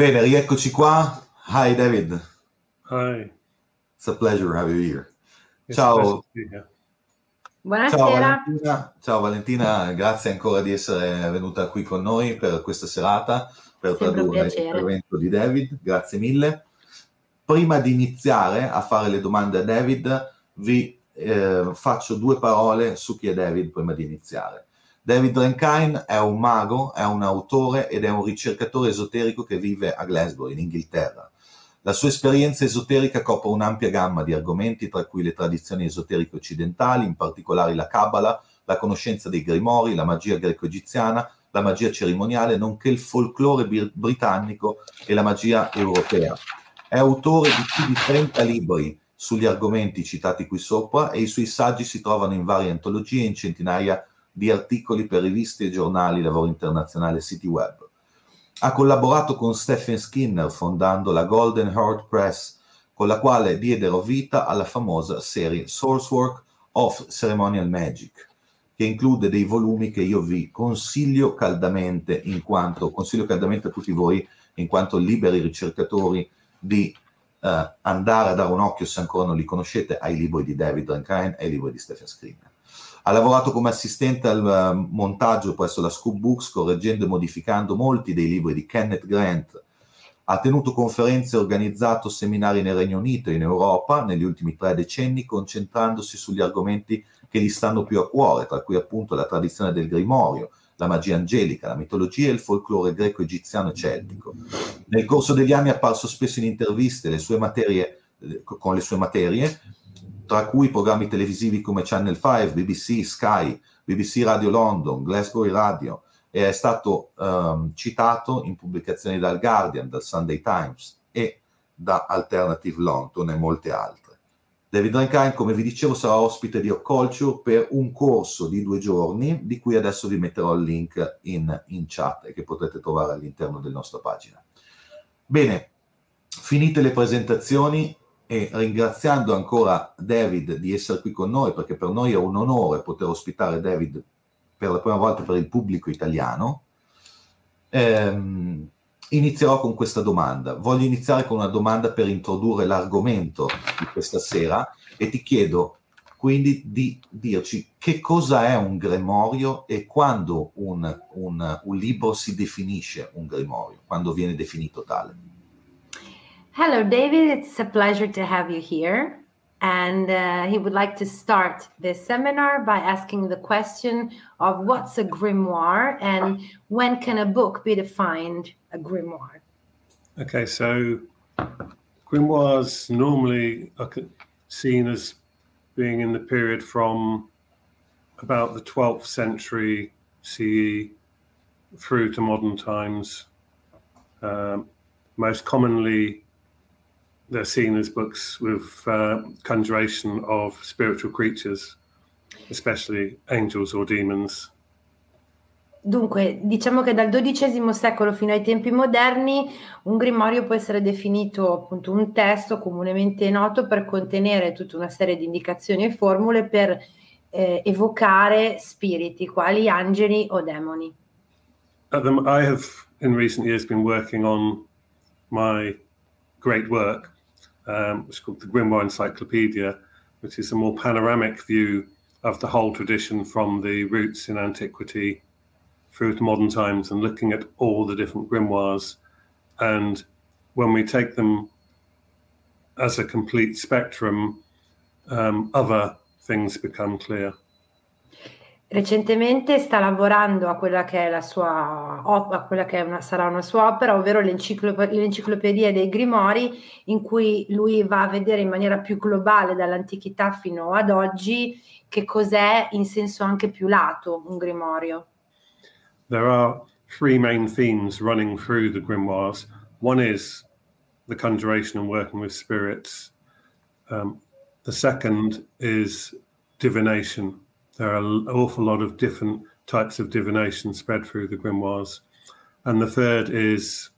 Bene, rieccoci qua. Hi David. Hi. It's a pleasure having you here. It's Ciao. a pleasure to be here. Ciao Buonasera. Valentina. Ciao Valentina, grazie ancora di essere venuta qui con noi per questa serata, per Sempre tradurre l'intervento di David. Grazie mille. Prima di iniziare a fare le domande a David, vi eh, faccio due parole su chi è David prima di iniziare. David Rankine è un mago, è un autore ed è un ricercatore esoterico che vive a Glasgow, in Inghilterra. La sua esperienza esoterica copre un'ampia gamma di argomenti, tra cui le tradizioni esoteriche occidentali, in particolare la Kabbalah, la conoscenza dei grimori, la magia greco-egiziana, la magia cerimoniale, nonché il folklore bir- britannico e la magia europea. È autore di più di 30 libri sugli argomenti citati qui sopra e i suoi saggi si trovano in varie antologie e in centinaia di articoli per riviste e giornali, lavori internazionali e siti web. Ha collaborato con Stephen Skinner fondando la Golden Heart Press, con la quale diedero vita alla famosa serie Sourcework of Ceremonial Magic, che include dei volumi che io vi consiglio caldamente, in quanto consiglio caldamente a tutti voi, in quanto liberi ricercatori, di eh, andare a dare un occhio, se ancora non li conoscete, ai libri di David Rankine e ai libri di Stephen Skinner. Ha lavorato come assistente al eh, montaggio presso la Scoop Books, correggendo e modificando molti dei libri di Kenneth Grant. Ha tenuto conferenze e organizzato seminari nel Regno Unito e in Europa negli ultimi tre decenni, concentrandosi sugli argomenti che gli stanno più a cuore, tra cui appunto la tradizione del grimorio, la magia angelica, la mitologia e il folklore greco-egiziano e celtico. Nel corso degli anni è apparso spesso in interviste le materie, eh, con le sue materie, tra cui programmi televisivi come Channel 5, BBC, Sky, BBC Radio London, Glasgow Radio, e è stato ehm, citato in pubblicazioni dal Guardian, dal Sunday Times e da Alternative London e molte altre. David Rankine, come vi dicevo, sarà ospite di Occulture per un corso di due giorni, di cui adesso vi metterò il link in, in chat e che potrete trovare all'interno della nostra pagina. Bene, finite le presentazioni e ringraziando ancora David di essere qui con noi, perché per noi è un onore poter ospitare David per la prima volta per il pubblico italiano, ehm, inizierò con questa domanda. Voglio iniziare con una domanda per introdurre l'argomento di questa sera e ti chiedo quindi di dirci che cosa è un grimorio e quando un, un- un libro si definisce un grimorio, quando viene definito tale. Hello, David. It's a pleasure to have you here. And uh, he would like to start this seminar by asking the question of what's a grimoire and when can a book be defined a grimoire? Okay, so grimoires normally are seen as being in the period from about the 12th century CE through to modern times. Um, most commonly, they're seen as books with uh, conjuration of spiritual creatures, especially angels or demons. Dunque, diciamo che dal XII secolo fino ai tempi moderni un grimorio può essere definito appunto un testo comunemente noto per contenere tutta una serie di indicazioni e formule per eh, evocare spiriti, quali angeli o demoni. I have in recent years been working on my great work, um, it's called the Grimoire Encyclopedia, which is a more panoramic view of the whole tradition from the roots in antiquity through to modern times and looking at all the different grimoires. And when we take them as a complete spectrum, um, other things become clear. Recentemente sta lavorando a quella che è la sua op- a quella che una- sarà una sua opera, ovvero l'enciclop- l'enciclopedia dei Grimori, in cui lui va a vedere in maniera più globale dall'antichità fino ad oggi che cos'è in senso anche più lato un grimorio. there are three main themes running through the grimoires. One is the conjuration and working with spirits. Um, the second is divination. There are an awful lot of different types of divination spread through the grimoires. And the third is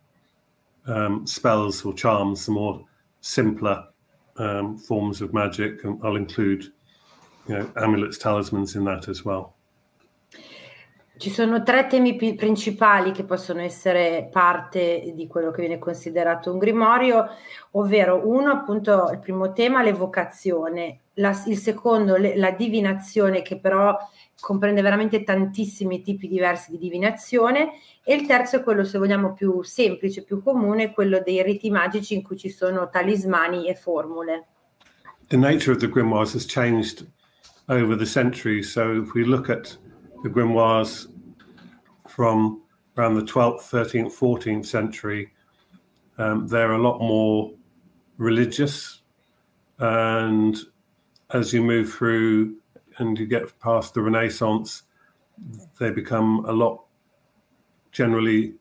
um, spells or charms, the more simpler um, forms of magic. And I'll include you know, amulets, talismans in that as well. Ci sono tre temi principali che possono essere parte di quello che viene considerato un grimorio, ovvero uno appunto il primo tema l'evocazione, la, il secondo le, la divinazione che però comprende veramente tantissimi tipi diversi di divinazione e il terzo è quello se vogliamo più semplice, più comune, quello dei riti magici in cui ci sono talismani e formule. The nature of the grimoires has changed over the centuries, so if we look at the grimoires from around the 12th, 13th, 14th century, um, they're a lot more religious. And as you move through and you get past the Renaissance, they become a lot generally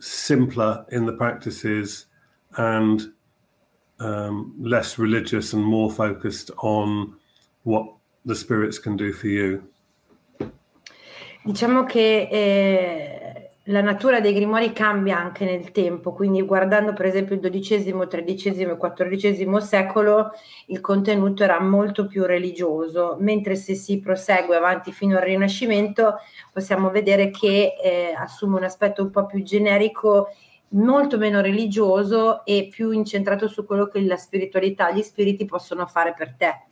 simpler in the practices and um, less religious and more focused on what the spirits can do for you. Diciamo che eh, la natura dei grimori cambia anche nel tempo, quindi guardando per esempio il XII, XIII e XIV secolo il contenuto era molto più religioso, mentre se si prosegue avanti fino al Rinascimento possiamo vedere che eh, assume un aspetto un po' più generico molto meno religioso e più incentrato su quello che la spiritualità, gli spiriti possono fare per te.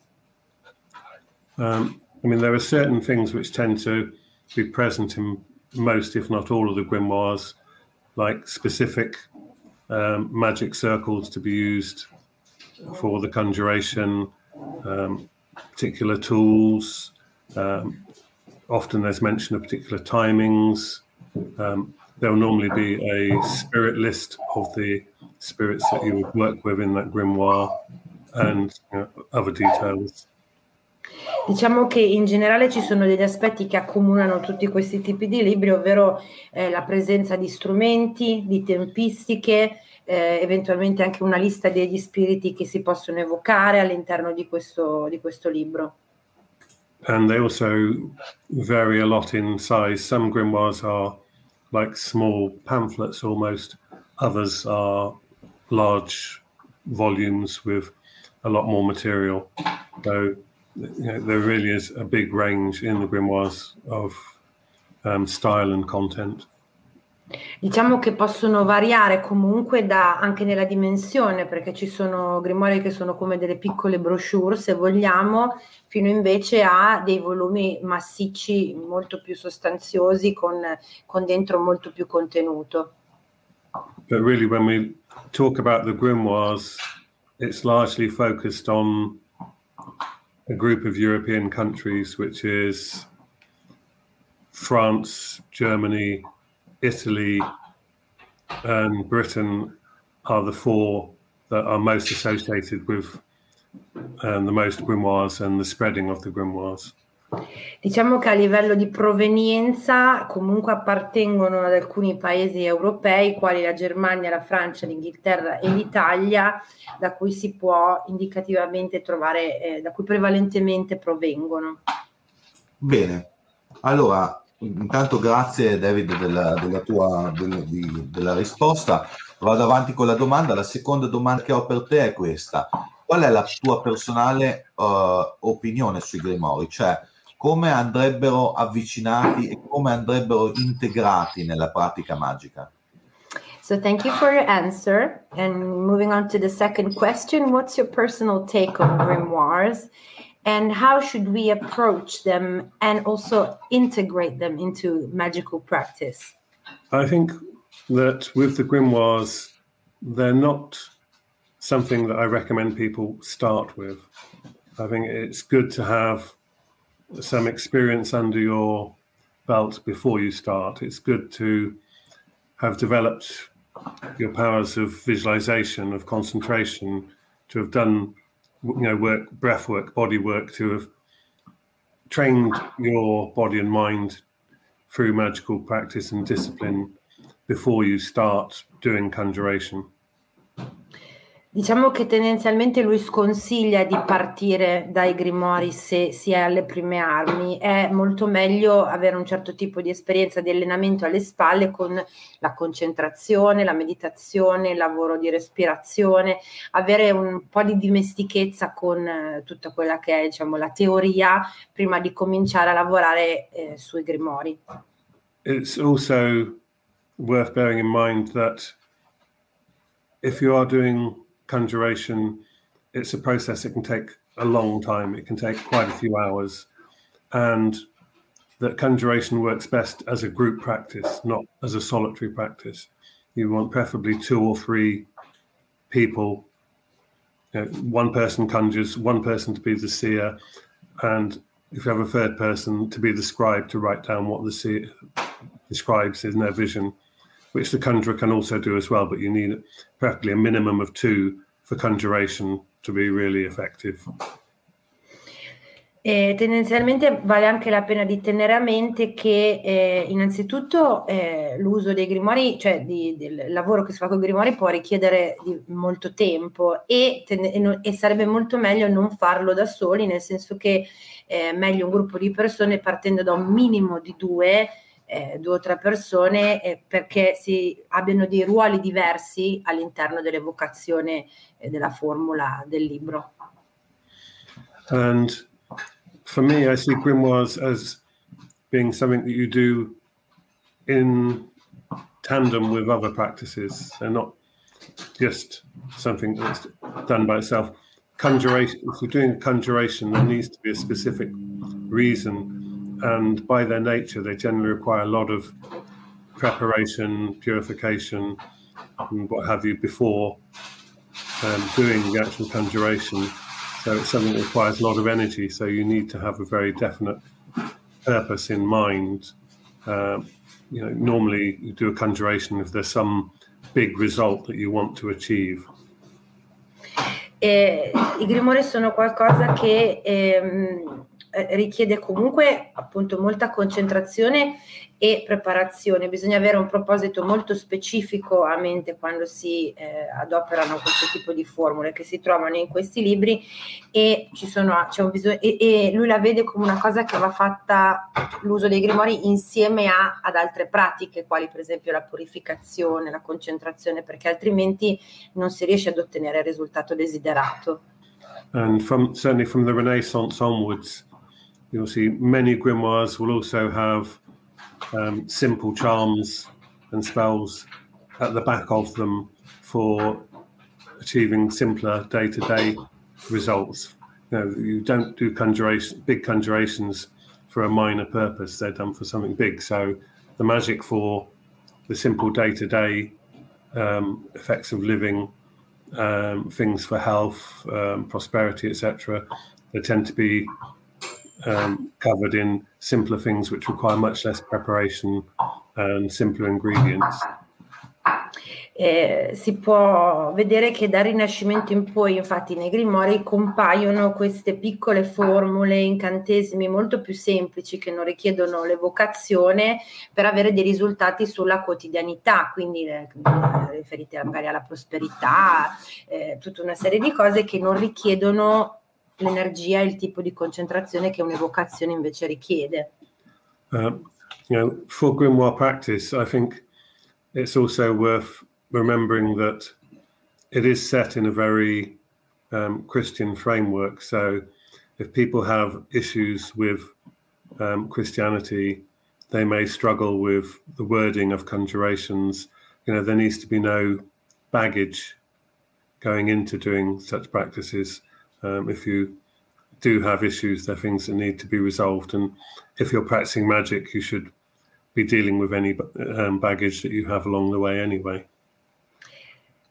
Um, I mean, there are certain things which tend to be present in most, if not all, of the grimoires, like specific um, magic circles to be used for the conjuration, um, particular tools. Um, often there's mention of particular timings. Um, there will normally be a spirit list of the spirits that you would work with in that grimoire and you know, other details. Diciamo che in generale ci sono degli aspetti che accomunano tutti questi tipi di libri, ovvero eh, la presenza di strumenti, di tempistiche, eh, eventualmente anche una lista degli spiriti che si possono evocare all'interno di questo, di questo libro. And they also vary a lot in size. Some grimoires are like small pamphlets almost, others are large volumes with a lot more material. So you know, there really is a big range in the grimoires of um, style and content. Diciamo che possono variare comunque da, anche nella dimensione, perché ci sono grimoire che sono come delle piccole brochure, se vogliamo, fino invece a dei volumi massicci molto più sostanziosi con, con dentro molto più contenuto. But really when we talk about the grimoires, it's largely focused on a group of European countries, which is France, Germany, Italy, and Britain, are the four that are most associated with um, the most grimoires and the spreading of the grimoires. Diciamo che a livello di provenienza comunque appartengono ad alcuni paesi europei, quali la Germania, la Francia, l'Inghilterra e l'Italia, da cui si può indicativamente trovare, eh, da cui prevalentemente provengono. Bene, allora intanto grazie David della, della tua della, di, della risposta. Vado avanti con la domanda. La seconda domanda che ho per te è questa. Qual è la tua personale uh, opinione sui Grimori? Cioè, come andrebbero avvicinati e come andrebbero integrati nella pratica magica? So thank you for your answer. And moving on to the second question, what's your personal take on grimoires and how should we approach them and also integrate them into magical practice? I think that with the grimoires, they're not something that I recommend people start with. I think it's good to have some experience under your belt before you start. It's good to have developed your powers of visualization, of concentration, to have done you know work, breath work, body work, to have trained your body and mind through magical practice and discipline before you start doing conjuration. Diciamo che tendenzialmente lui sconsiglia di partire dai grimoire se si è alle prime armi, è molto meglio avere un certo tipo di esperienza di allenamento alle spalle con la concentrazione, la meditazione, il lavoro di respirazione, avere un po' di dimestichezza con eh, tutta quella che è diciamo, la teoria prima di cominciare a lavorare eh, sui grimori. it's also worth bearing in mind that if you are doing conjuration, it's a process that can take a long time. It can take quite a few hours. And that conjuration works best as a group practice, not as a solitary practice. You want preferably two or three people. You know, one person conjures, one person to be the seer, and if you have a third person to be the scribe to write down what the seer describes in their vision, which the conjurer can also do as well, but you need preferably a minimum of two for conjuration to be really effective. E tendenzialmente vale anche la pena di tenere a mente che eh, innanzitutto eh, l'uso dei grimoire, cioè di, del lavoro che si fa con i grimoire può richiedere molto tempo e, ten- e, sarebbe molto meglio non farlo da soli, nel senso che è eh, meglio un gruppo di persone partendo da un minimo di due, eh, due o tre persone eh, perché si abbiano dei ruoli diversi all'interno dell'evocazione eh, della formula del libro. And for me, I see grimoires as being something that you do in tandem with other practices. They're not just something that's done by itself. Conjuration, if you're doing conjuration, there needs to be a specific reason. And by their nature, they generally require a lot of preparation, purification, and what have you before um, doing the actual conjuration. So it's something that requires a lot of energy. So you need to have a very definite purpose in mind. Um, you know, normally you do a conjuration if there's some big result that you want to achieve. Eh, I grimori sono qualcosa che ehm, richiede comunque appunto molta concentrazione e preparazione. Bisogna avere un proposito molto specifico a mente quando si eh, adoperano questo tipo di formule che si trovano in questi libri e, sono, bisogno, e, e lui la vede come una cosa che va fatta l'uso dei grimori insieme a, ad altre pratiche, quali per esempio la purificazione, la concentrazione, perché altrimenti non si riesce ad ottenere il risultato desiderato. And from, certainly from the Renaissance onwards, you'll see many grimoires will also have um, simple charms and spells at the back of them for achieving simpler day-to-day results. You know, you don't do conjuration, big conjurations for a minor purpose. They're done for something big. So the magic for the simple day-to-day um, effects of living, um, things for health, um, prosperity, etc. They tend to be um, covered in simpler things which require much less preparation and simpler ingredients. Eh, si può vedere che dal Rinascimento in poi, infatti, nei Grimori compaiono queste piccole formule, incantesimi molto più semplici che non richiedono l'evocazione per avere dei risultati sulla quotidianità, quindi eh, riferite magari alla prosperità, eh, tutta una serie di cose che non richiedono l'energia e il tipo di concentrazione che un'evocazione invece richiede. Uh, you know, for grimoire practice, I think it's also worth remembering that it is set in a very um, Christian framework. So, if people have issues with um, Christianity, they may struggle with the wording of conjurations. You know, there needs to be no baggage going into doing such practices. Um, if you do have issues, they're things that need to be resolved. And if you're practicing magic, you should be dealing with any um, baggage that you have along the way anyway.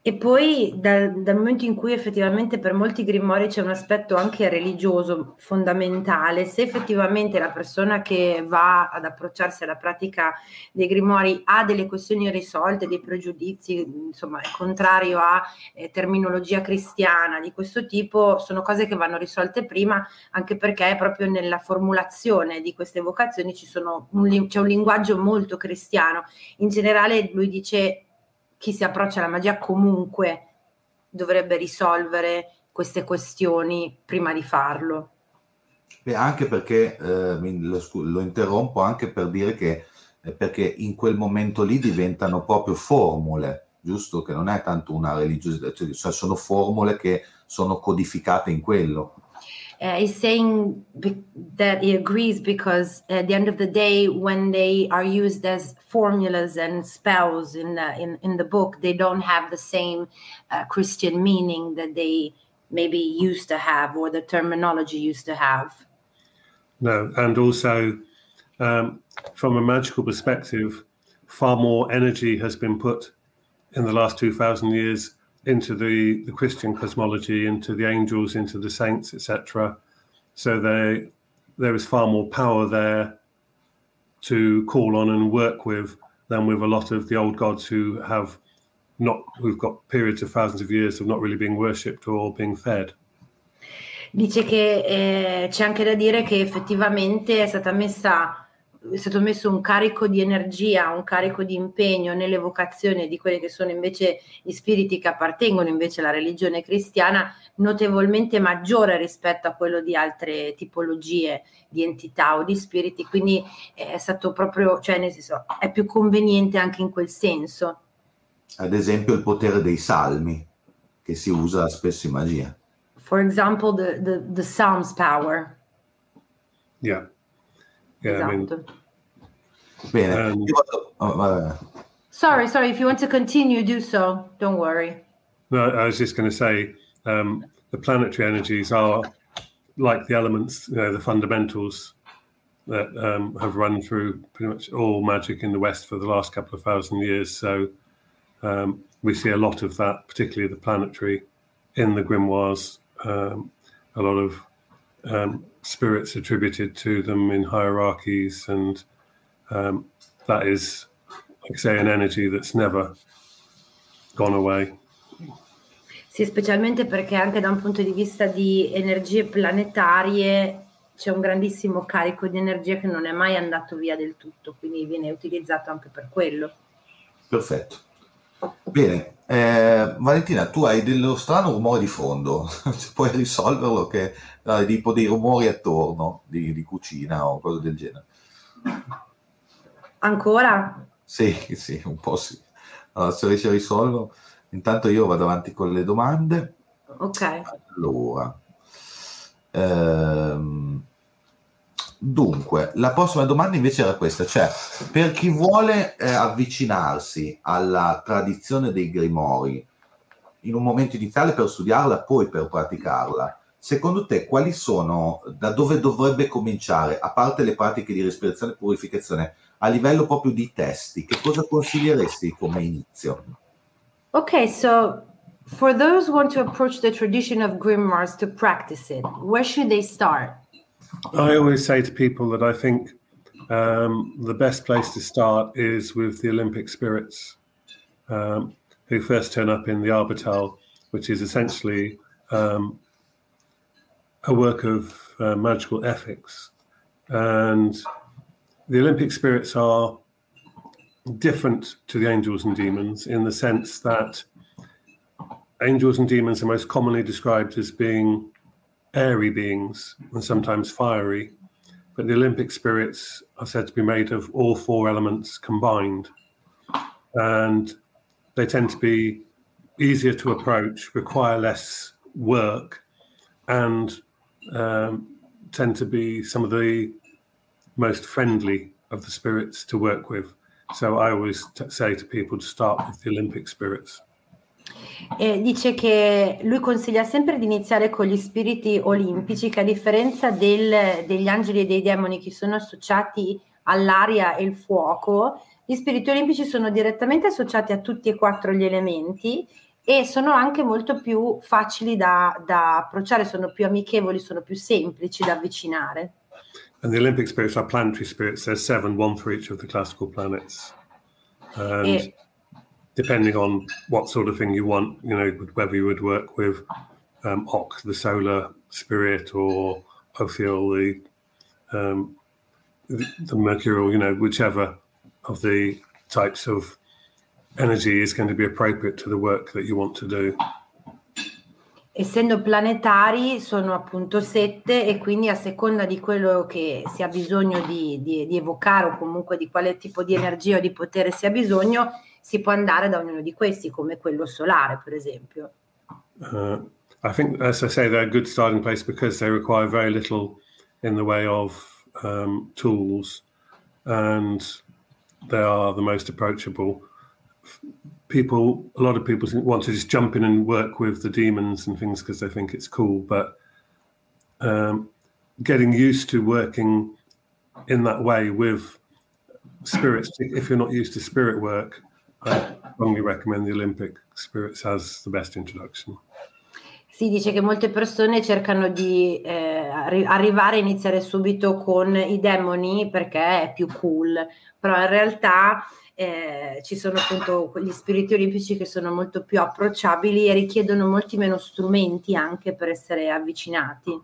E poi dal, dal, momento in cui effettivamente per molti grimori c'è un aspetto anche religioso fondamentale, se effettivamente la persona che va ad approcciarsi alla pratica dei grimori ha delle questioni irrisolte, dei pregiudizi, insomma è contrario a eh, terminologia cristiana di questo tipo, sono cose che vanno risolte prima, anche perché proprio nella formulazione di queste vocazioni un, c'è un linguaggio molto cristiano. In generale lui dice chi si approccia alla magia comunque dovrebbe risolvere queste questioni prima di farlo. Beh, anche perché eh, lo, lo, interrompo anche per dire che eh, perché in quel momento lì diventano proprio formule, giusto? Che non è tanto una religiosità, cioè sono formule che sono codificate in quello. Uh, he's saying be- that he agrees because at the end of the day, when they are used as formulas and spells in the, in, in the book, they don't have the same uh, Christian meaning that they maybe used to have or the terminology used to have. No, and also um, from a magical perspective, far more energy has been put in the last 2,000 years into the, the Christian cosmology, into the angels, into the saints, etc. So they, there is far more power there to call on and work with than with a lot of the old gods who have not who've got periods of thousands of years of not really being worshipped or being fed. Dice che eh, c'è anche da dire che effettivamente è stata messa è stato messo un carico di energia, un carico di impegno nell'evocazione di quelli che sono invece gli spiriti che appartengono invece alla religione cristiana notevolmente maggiore rispetto a quello di altre tipologie di entità o di spiriti, quindi è stato proprio, cioè nel senso, è più conveniente anche in quel senso. Ad esempio il potere dei salmi, che si usa spesso in magia. For example, the, the, the Psalms power. Yeah. Yeah, esatto. I mean, Bene. Um, oh, sorry, sorry. If you want to continue, do so. Don't worry. No, I was just going to say um, the planetary energies are like the elements, you know, the fundamentals that um, have run through pretty much all magic in the West for the last couple of thousand years. So um, we see a lot of that, particularly the planetary, in the grimoires. Um, a lot of um, spirits attributed to them in hierarchies, and um, that is, like I say, an energy that's never gone away. Sì, specialmente perché anche da un punto di vista di energie planetarie c'è un grandissimo carico di energia che non è mai andato via del tutto, quindi viene utilizzato anche per quello. Perfetto. Bene, eh, Valentina, tu hai dello strano rumore di fondo, puoi risolverlo che hai tipo dei rumori attorno di, di cucina o cose del genere. Ancora? Sì, sì, un po' sì. Allora, se riesci a risolverlo, intanto io vado avanti con le domande. Ok. Allora, ehm, Dunque, la prossima domanda invece era questa, cioè per chi vuole eh, avvicinarsi alla tradizione dei grimori in un momento iniziale per studiarla, poi per praticarla, secondo te quali sono, da dove dovrebbe cominciare, a parte le pratiche di respirazione e purificazione, a livello proprio di testi, che cosa consiglieresti come inizio? Ok, so for those who want to approach the tradition of grimoires to practice it, where should they start? I always say to people that I think um, the best place to start is with the Olympic spirits, um, who first turn up in the Arbital, which is essentially um, a work of uh, magical ethics. And the Olympic spirits are different to the angels and demons in the sense that angels and demons are most commonly described as being airy beings and sometimes fiery, but the Olympic spirits are said to be made of all four elements combined. And they tend to be easier to approach, require less work, and um, tend to be some of the most friendly of the spirits to work with. So I always t- say to people to start with the Olympic spirits. E dice che lui consiglia sempre di iniziare con gli spiriti olimpici, che a differenza del, degli angeli e dei demoni che sono associati all'aria e il fuoco, gli spiriti olimpici sono direttamente associati a tutti e quattro gli elementi e sono anche molto più facili da, da approcciare, sono più amichevoli, sono più semplici da avvicinare. And the Olympic spirits are planetary spirits. There's seven, one for each of the classical planets. And e depending on what sort of thing you want, you know, whether you would work with um, Ock, the solar spirit, or Ophiel, the, um, the mercurial, you know, whichever of the types of energy is going to be appropriate to the work that you want to do. Essendo planetari sono appunto sette e quindi a seconda di quello che si ha bisogno di, di, di evocare o comunque di quale tipo di energia o di potere si ha bisogno, si può andare da ognuno di questi, come quello solare, per esempio. Uh, I think, as I say, they're a good starting place because they require very little in the way of um, tools, and they are the most approachable. People, a lot of people want to just jump in and work with the demons and things because they think it's cool, but um, getting used to working in that way with spirits, if you're not used to spirit work, I strongly recommend the Olympic Spirits as the best introduction. Si dice che molte persone cercano di eh, arri- arrivare a iniziare subito con i demoni perché è più cool, però in realtà eh, ci sono appunto quegli spiriti olimpici che sono molto più approcciabili e richiedono molti meno strumenti anche per essere avvicinati.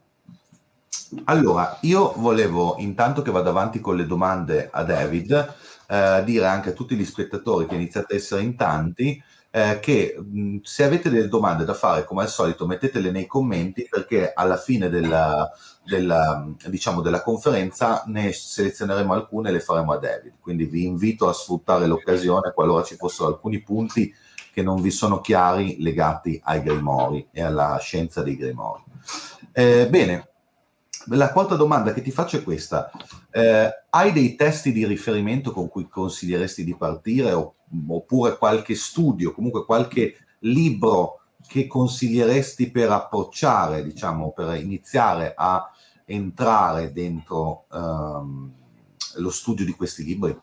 Allora, io volevo, intanto che vado avanti con le domande a David, eh, dire anche a tutti gli spettatori che iniziate a essere in tanti eh, che mh, se avete delle domande da fare, come al solito, mettetele nei commenti perché alla fine della, della, diciamo, della conferenza ne selezioneremo alcune e le faremo a David. Quindi vi invito a sfruttare l'occasione qualora ci fossero alcuni punti che non vi sono chiari legati ai Grimori e alla scienza dei Grimori. Eh, bene, la quarta domanda che ti faccio è questa. Eh, hai dei testi di riferimento con cui consiglieresti di partire oppure qualche studio, comunque qualche libro che consiglieresti per approcciare, diciamo, per iniziare a entrare dentro um, lo studio di questi libri?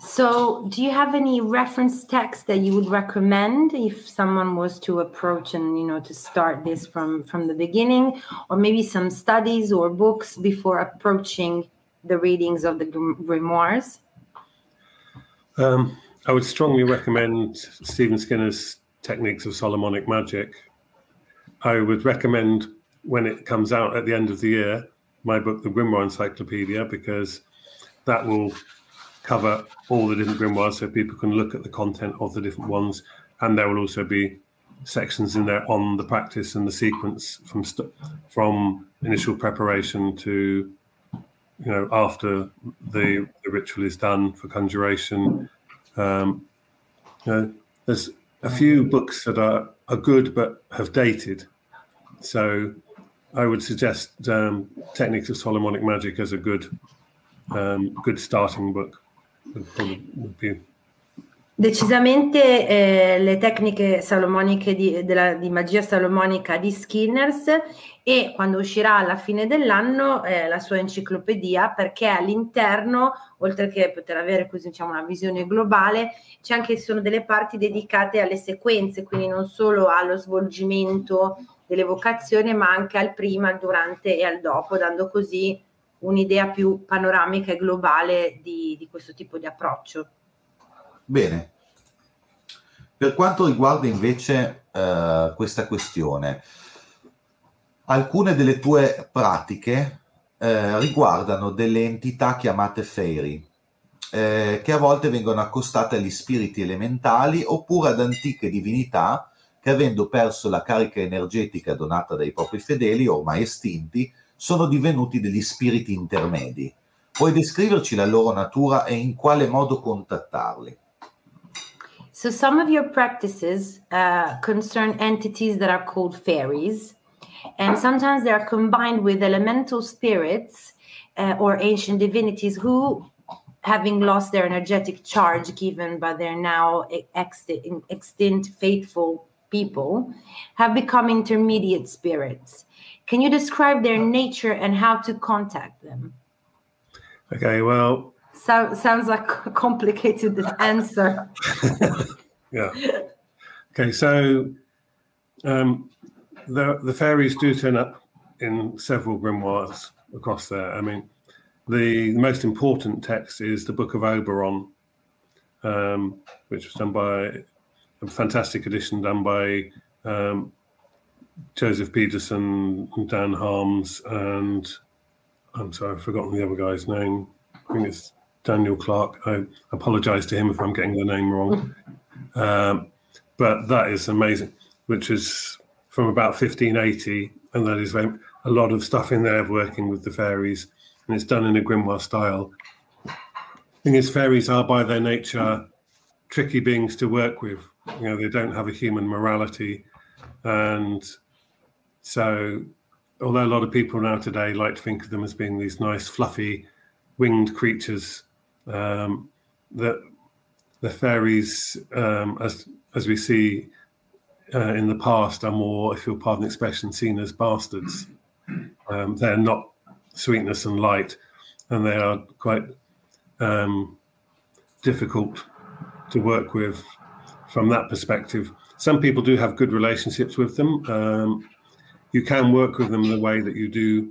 So, do you have any reference text that you would recommend if someone was to approach and you know to start this from from the beginning, or maybe some studies or books before approaching the readings of the grimoires? Um, I would strongly recommend Stephen Skinner's Techniques of Solomonic Magic. I would recommend when it comes out at the end of the year my book, The Grimoire Encyclopedia, because that will cover all the different grimoires so people can look at the content of the different ones. And there will also be sections in there on the practice and the sequence from st- from initial preparation to you know after the, the ritual is done for conjuration. Um, you know, there's a few books that are, are good but have dated. So I would suggest um, Techniques of Solomonic Magic as a good um, good starting book. Decisamente eh, le tecniche salomoniche di, della, di, magia salomonica di Skinners e quando uscirà alla fine dell'anno eh, la sua enciclopedia perché all'interno, oltre che poter avere così diciamo una visione globale, c'è anche sono delle parti dedicate alle sequenze, quindi non solo allo svolgimento dell'evocazione ma anche al prima, al durante e al dopo, dando così un'idea più panoramica e globale di, di questo tipo di approccio. Bene. Per quanto riguarda invece eh, questa questione, alcune delle tue pratiche eh, riguardano delle entità chiamate fairy, eh, che a volte vengono accostate agli spiriti elementali oppure ad antiche divinità che avendo perso la carica energetica donata dai propri fedeli, ormai estinti, sono divenuti degli spiriti intermedi. Puoi descriverci la loro natura e in quale modo contattarli? So some of your practices uh, concern entities that are called fairies, and sometimes they are combined with elemental spirits uh, or ancient divinities who, having lost their energetic charge given by their now extinct, extinct faithful people, have become intermediate spirits. Can you describe their nature and how to contact them? Okay, well. So, sounds like a complicated answer. yeah. Okay, so um, the, the fairies do turn up in several grimoires across there. I mean, the, the most important text is the Book of Oberon, um, which was done by a fantastic edition done by um, Joseph Peterson, Dan Harms, and I'm sorry, I've forgotten the other guy's name. I think it's Daniel Clark. I apologize to him if I'm getting the name wrong. Um, but that is amazing, which is from about 1580, and that is a lot of stuff in there of working with the fairies, and it's done in a grimoire style. The thing is, fairies are by their nature tricky beings to work with. You know, they don't have a human morality And so, although a lot of people now today like to think of them as being these nice, fluffy, winged creatures, um, that the fairies, um, as as we see uh, in the past, are more, if you'll pardon the expression, seen as bastards. Um, they're not sweetness and light, and they are quite um, difficult to work with from that perspective. Some people do have good relationships with them. Um, you can work with them the way that you do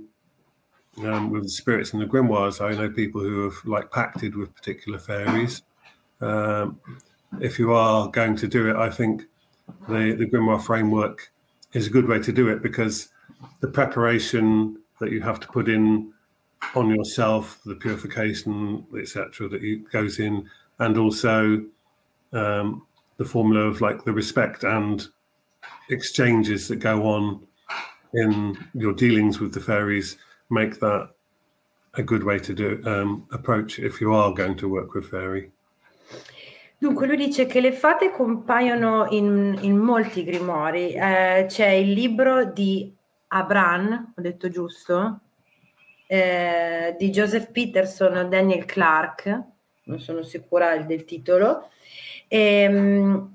um, with the spirits and the grimoires. I know people who have like pacted with particular fairies. Um, if you are going to do it, I think the, the grimoire framework is a good way to do it because the preparation that you have to put in on yourself, the purification, etc., that you, goes in, and also um, the formula of like the respect and exchanges that go on in your dealings with the fairies make that a good way to do um, approach if you are going to work with fairy. Dunque, lui dice che le fate compaiono in, in molti grimori. Eh, c'è il libro di Abran, ho detto giusto? Eh, di Joseph Peterson o Daniel Clark, non sono sicura del titolo. E,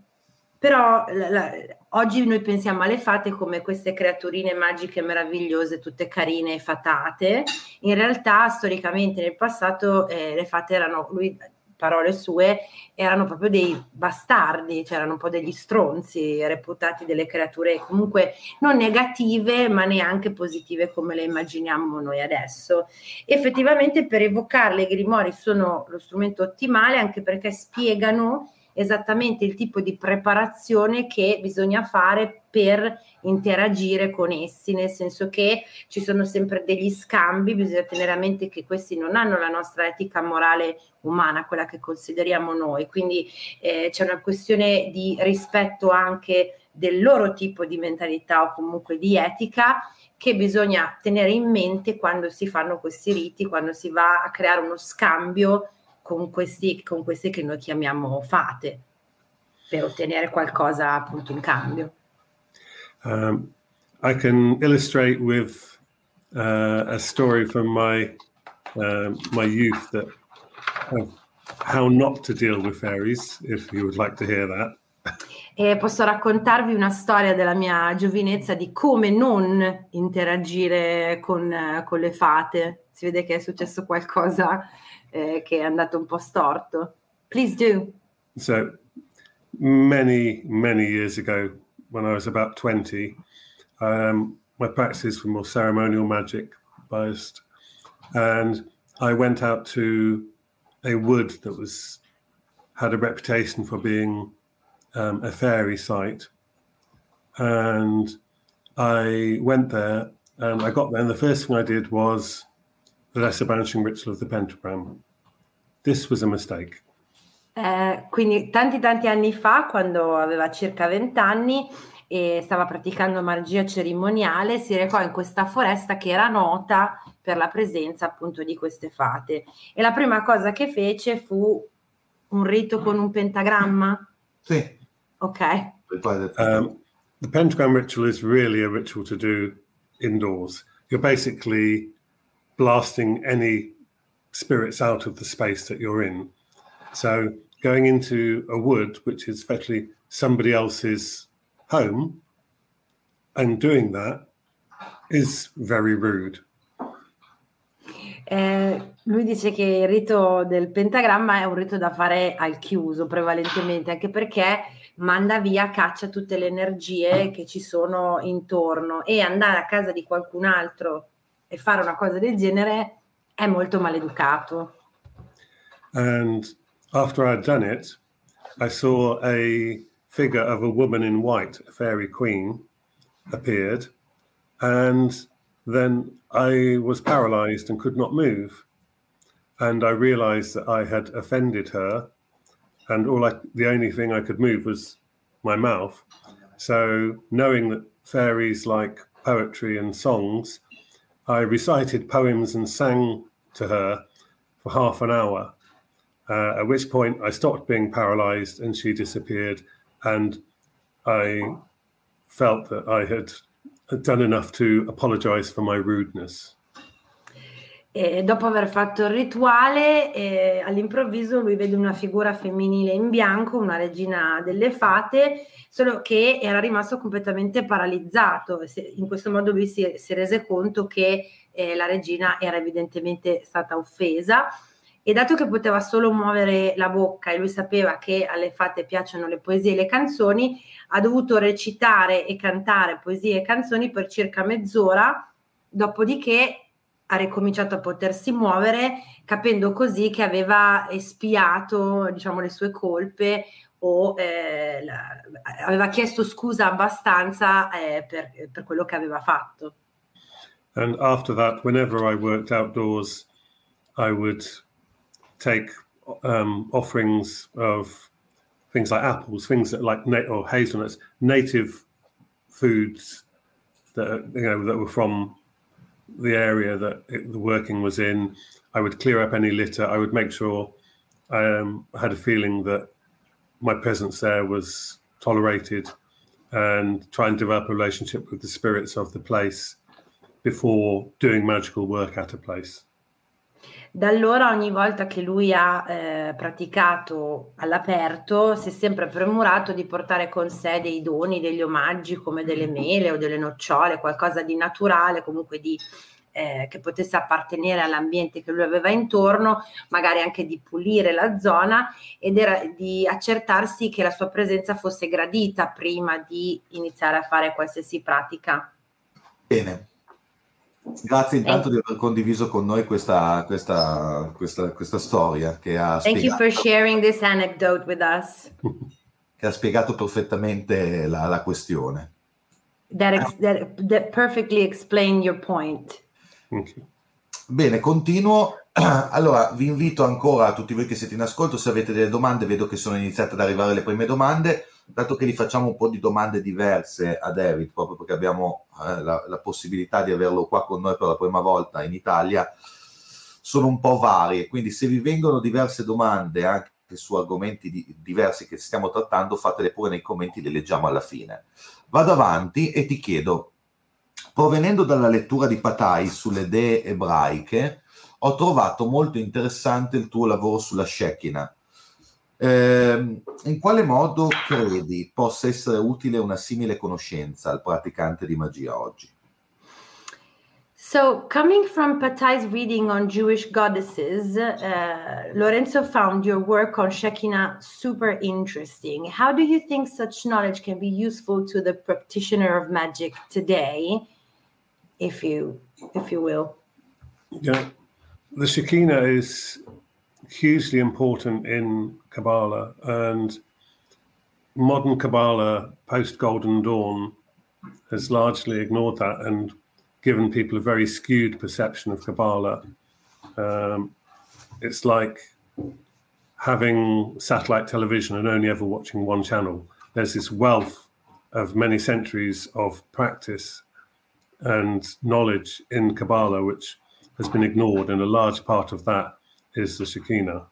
però la, la, oggi noi pensiamo alle fate come queste creaturine magiche meravigliose, tutte carine e fatate. In realtà, storicamente nel passato, eh, le fate erano, lui parole sue, erano proprio dei bastardi, cioè erano un po' degli stronzi, reputati delle creature comunque non negative, ma neanche positive come le immaginiamo noi adesso. Effettivamente per evocarle i grimori sono lo strumento ottimale anche perché spiegano esattamente il tipo di preparazione che bisogna fare per interagire con essi, nel senso che ci sono sempre degli scambi, bisogna tenere a mente che questi non hanno la nostra etica morale umana, quella che consideriamo noi, quindi eh, c'è una questione di rispetto anche del loro tipo di mentalità o comunque di etica che bisogna tenere in mente quando si fanno questi riti, quando si va a creare uno scambio con, questi, con queste che noi chiamiamo fate, per ottenere qualcosa appunto in cambio. Um, I can illustrate with uh, a story from my uh, my youth that uh, how not to deal with fairies, if you would like to hear that. E posso raccontarvi una storia della mia giovinezza di come non interagire con, con le fate. Si vede che è successo qualcosa eh, che è andato un po' storto. Please do. So, many, many years ago, when I was about 20, um, my practices were more ceremonial magic biased. And I went out to a wood that was had a reputation for being um, a fairy site. And I went there and I got there, and the first thing I did was the lesser banishing ritual of the pentagram. This was a mistake. Eh, quindi tanti tanti anni fa, quando aveva circa 20 anni e stava praticando magia cerimoniale, si recò in questa foresta che era nota per la presenza appunto di queste fate. E la prima cosa che fece fu un rito con un pentagramma? Sì. Ok. Um, the pentagram ritual is really a ritual to do indoors. You're basically blasting any spirits out of the space that you're in. So going into a wood, which is effectively somebody else's home, and doing that is very rude. Eh, lui dice che il rito del pentagramma è un rito da fare al chiuso prevalentemente, anche perché manda via, caccia tutte le energie che ci sono intorno e andare a casa di qualcun altro e fare una cosa del genere è molto maleducato. And after I'd done it, I saw a figure of a woman in white, a fairy queen, appeared, and then I was paralyzed and could not move. And I realized that I had offended her, and all I, the only thing I could move was my mouth. So, knowing that fairies like poetry and songs, I recited poems and sang to her for half an hour. Uh, at which point I stopped being paralyzed and she disappeared. And I felt that I had done enough to apologize for my rudeness. E dopo aver fatto il rituale, eh, all'improvviso lui vede una figura femminile in bianco, una regina delle fate, solo che era rimasto completamente paralizzato. In questo modo lui si, si rese conto che eh, la regina era evidentemente stata offesa e dato che poteva solo muovere la bocca e lui sapeva che alle fate piacciono le poesie e le canzoni, ha dovuto recitare e cantare poesie e canzoni per circa mezz'ora, dopodiché ha ricominciato a potersi muovere, capendo così che aveva espiato diciamo, le sue colpe o eh, la, aveva chiesto scusa abbastanza eh, per, per, quello che aveva fatto. And after that, whenever I worked outdoors, I would take um, offerings of things like apples, things that like na- or hazelnuts, native foods that you know that were from the area that it, the working was in. I would clear up any litter. I would make sure I um, had a feeling that my presence there was tolerated and try and develop a relationship with the spirits of the place before doing magical work at a place. Da allora ogni volta che lui ha eh, praticato all'aperto si è sempre premurato di portare con sé dei doni, degli omaggi come delle mele o delle nocciole, qualcosa di naturale, comunque di, eh, che potesse appartenere all'ambiente che lui aveva intorno, magari anche di pulire la zona ed era di accertarsi che la sua presenza fosse gradita prima di iniziare a fare qualsiasi pratica. Bene, Grazie intanto di aver condiviso con noi questa, questa, questa, questa storia che ha Thank spiegato, you for sharing this anecdote with us. Che ha spiegato perfettamente la, la questione. That, ex, that, that perfectly explained your point. Okay. Bene, continuo. Allora, vi invito ancora, a tutti voi che siete in ascolto, se avete delle domande, vedo che sono iniziate ad arrivare le prime domande dato che gli facciamo un po' di domande diverse a David, proprio perché abbiamo eh, la, la, possibilità di averlo qua con noi per la prima volta in Italia, sono un po' varie, quindi se vi vengono diverse domande anche su argomenti di, diversi che stiamo trattando, fatele pure nei commenti, le leggiamo alla fine. Vado avanti e ti chiedo, provenendo dalla lettura di Patai sulle dee ebraiche, ho trovato molto interessante il tuo lavoro sulla Shekinah eh, in quale modo credi possa essere utile una simile conoscenza al praticante di magia oggi? So, coming from Patai's reading on Jewish goddesses, uh, Lorenzo found your work on Shekinah super interesting. How do you think such knowledge can be useful to the practitioner of magic today, if you, if you will? Yeah, the Shekinah is hugely important in Kabbalah, and modern Kabbalah post Golden Dawn has largely ignored that and given people a very skewed perception of Kabbalah. Um, it's like having satellite television and only ever watching one channel. There's this wealth of many centuries of practice and knowledge in Kabbalah, which has been ignored, and a large part of that is the Shekinah.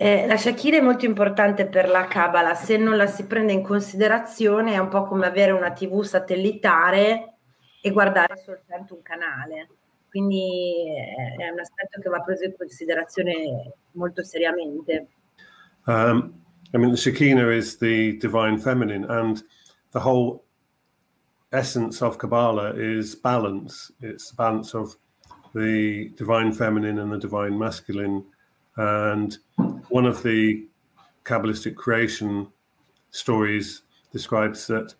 Eh, la Shakira è molto importante per la Kabbalah, se non la si prende in considerazione è un po' come avere una TV satellitare e guardare soltanto un canale. Quindi eh, è un aspetto che va preso in considerazione molto seriamente. Um, I mean, the Shekinah is the divine feminine, and the whole essence of Kabbalah is balance. It's balance of the divine feminine and the divine masculine. And one of the Kabbalistic creation stories describes that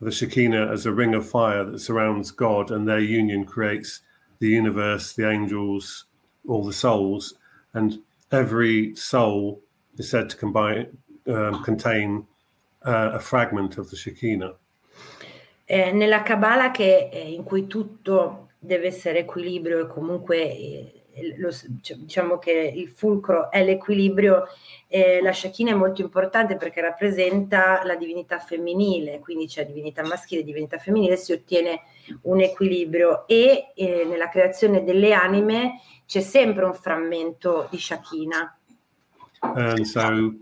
the Shekinah as a ring of fire that surrounds God, and their union creates the universe, the angels, all the souls, and every soul is said to combine, um, contain uh, a fragment of the Shekinah. Eh, nella Kabbalah che, eh, in cui tutto deve essere equilibrio e comunque eh, lo, cioè, diciamo che il fulcro è l'equilibrio. Eh, la Shakina è molto importante perché rappresenta la divinità femminile, quindi c'è divinità maschile e divinità femminile, si ottiene un equilibrio e eh, nella creazione delle anime c'è sempre un frammento di Shakina. And so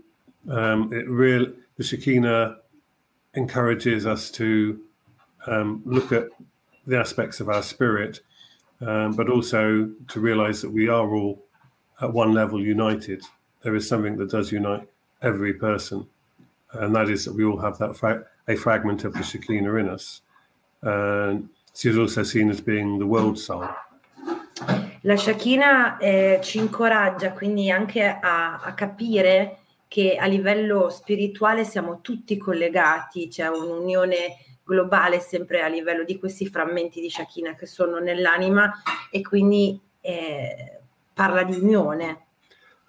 um, real, the Shekhinah encourages us to um, look at the aspects of our spirit, um, but also to realize that we are all at one level united. There is something that does unite every person, and that is that we all have that fra- a fragment of the Shekinah in us. And she is also seen as being the world soul. La Shakina eh, ci incoraggia quindi anche a, a, capire che a livello spirituale siamo tutti collegati, c'è un'unione globale sempre a livello di questi frammenti di Shakina che sono nell'anima e quindi eh, parla di unione.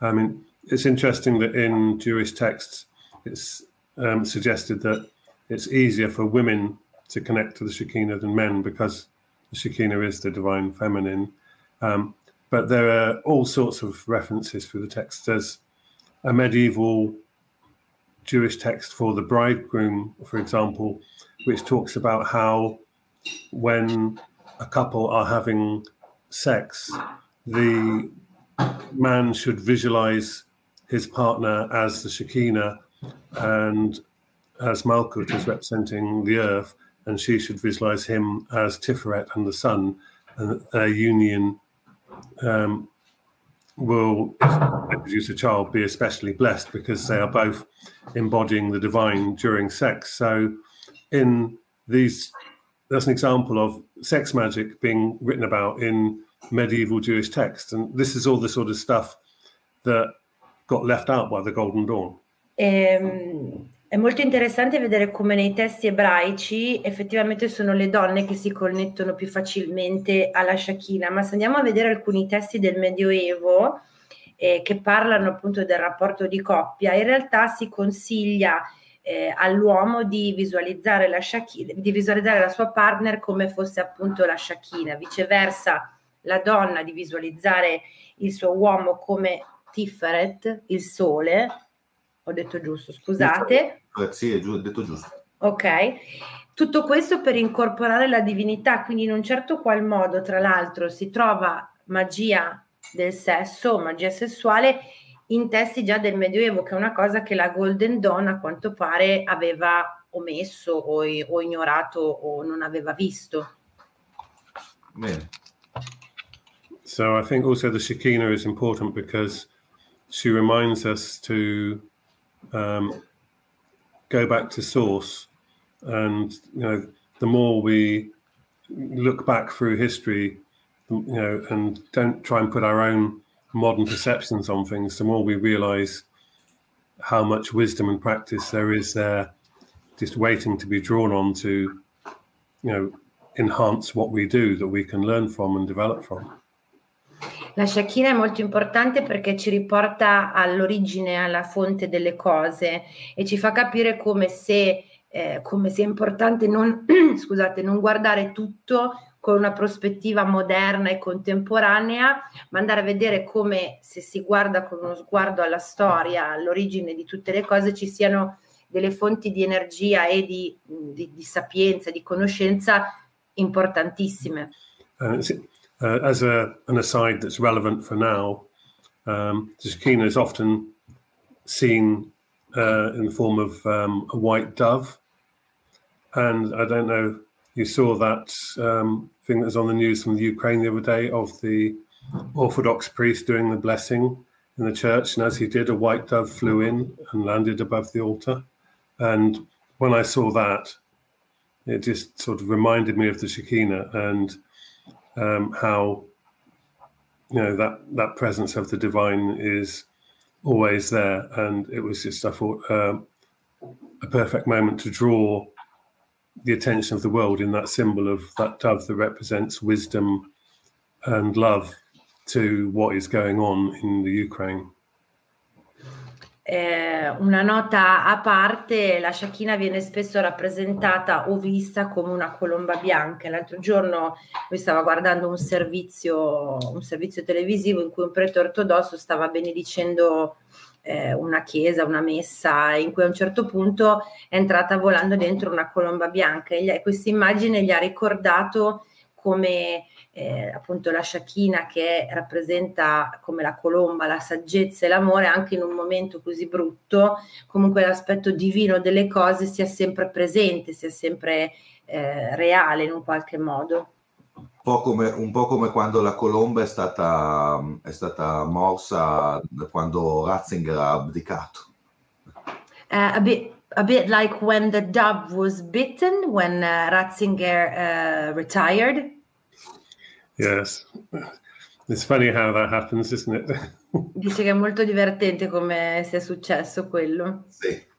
I mean, it's interesting that in Jewish texts it's um, suggested that it's easier for women to connect to the Shekinah than men because the Shekinah is the divine feminine. Um, but there are all sorts of references through the text. There's a medieval Jewish text for the bridegroom, for example, which talks about how when a couple are having sex, the man should visualize his partner as the Shekinah and as Malkut is representing the earth, and she should visualize him as Tiferet and the sun, and their union um, will, produce a child, be especially blessed because they are both embodying the divine during sex. So, in these, that's an example of sex magic being written about in medieval Jewish texts, and this is all the sort of stuff that got left out by the Golden Dawn. Um, È molto interessante vedere come nei testi ebraici effettivamente sono le donne che si connettono più facilmente alla Shakina, ma se andiamo a vedere alcuni testi del Medioevo eh, che parlano appunto del rapporto di coppia, in realtà si consiglia eh, all'uomo di visualizzare, la Shakina, di visualizzare la sua partner come fosse appunto la Shakina, viceversa la donna di visualizzare il suo uomo come Tiferet, il sole, ho detto giusto, scusate. Sì, è giu- detto giusto. Ok. Tutto questo per incorporare la divinità, quindi in un certo qual modo, tra l'altro, si trova magia del sesso, magia sessuale in testi già del Medioevo, che è una cosa che la Golden Dawn a quanto pare aveva omesso o, o ignorato o non aveva visto. Bene. So I think also the Shekinah is important because she reminds us to um, go back to source. And you know, the more we look back through history, you know, and don't try and put our own modern perceptions on things, the more we realise how much wisdom and practice there is there, just waiting to be drawn on to, you know, enhance what we do that we can learn from and develop from. La Shakina è molto importante perché ci riporta all'origine, alla fonte delle cose e ci fa capire come, se, eh, come sia importante non, scusate, non guardare tutto con una prospettiva moderna e contemporanea, ma andare a vedere come se si guarda con uno sguardo alla storia, all'origine di tutte le cose, ci siano delle fonti di energia e di, di, di sapienza, di conoscenza importantissime. Uh, sì. Uh, as a, an aside that's relevant for now, um, the Shekinah is often seen uh, in the form of um, a white dove. And I don't know, you saw that um, thing that was on the news from the Ukraine the other day of the Orthodox priest doing the blessing in the church. And as he did, a white dove flew in and landed above the altar. And when I saw that, it just sort of reminded me of the Shekinah and um, how you know that that presence of the divine is always there, and it was just I thought uh, a perfect moment to draw the attention of the world in that symbol of that dove that represents wisdom and love to what is going on in the Ukraine. Eh, una nota a parte, la sciacchina viene spesso rappresentata o vista come una colomba bianca. L'altro giorno lui stava guardando un servizio, un servizio televisivo in cui un prete ortodosso stava benedicendo eh, una chiesa, una messa, in cui a un certo punto è entrata volando dentro una colomba bianca e questa immagine gli ha ricordato come eh, appunto la Shakina che rappresenta come la colomba, la saggezza e l'amore, anche in un momento così brutto, comunque l'aspetto divino delle cose sia sempre presente, sia sempre eh, reale in un qualche modo. Un po, come, un po' come quando la colomba è stata, è stata morsa quando Ratzinger ha abdicato. Uh, a, bit, a bit like when the dove was bitten when uh, Ratzinger uh, retired. Yes, it's funny how that happens, isn't it? Dice che è molto divertente come sia successo quello. Sì.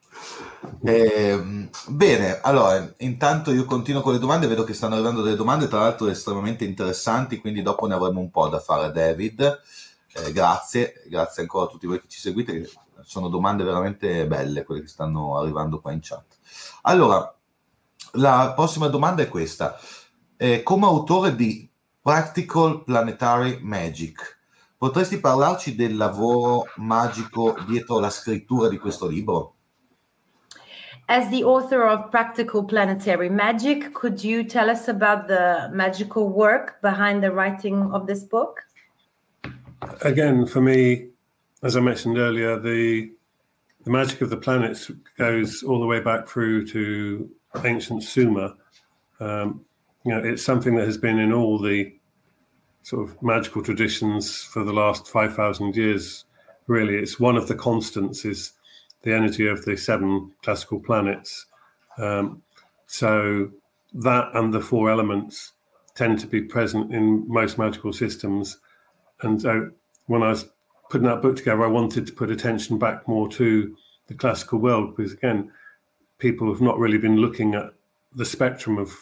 Eh, bene, allora intanto io continuo con le domande, vedo che stanno arrivando delle domande, tra l'altro estremamente interessanti, quindi dopo ne avremo un po' da fare David. Eh, grazie, grazie ancora a tutti voi che ci seguite, sono domande veramente belle quelle che stanno arrivando qua in chat. Allora, la prossima domanda è questa. Eh, come autore di Practical Planetary Magic, potresti parlarci del lavoro magico dietro la scrittura di questo libro? As the author of Practical Planetary Magic, could you tell us about the magical work behind the writing of this book? Again, for me, as I mentioned earlier, the the magic of the planets goes all the way back through to ancient Sumer. Um, you know, it's something that has been in all the sort of magical traditions for the last five thousand years. Really, it's one of the constants is the energy of the seven classical planets. Um, so that and the four elements tend to be present in most magical systems. And so when I was putting that book together, I wanted to put attention back more to the classical world because, again, people have not really been looking at the spectrum of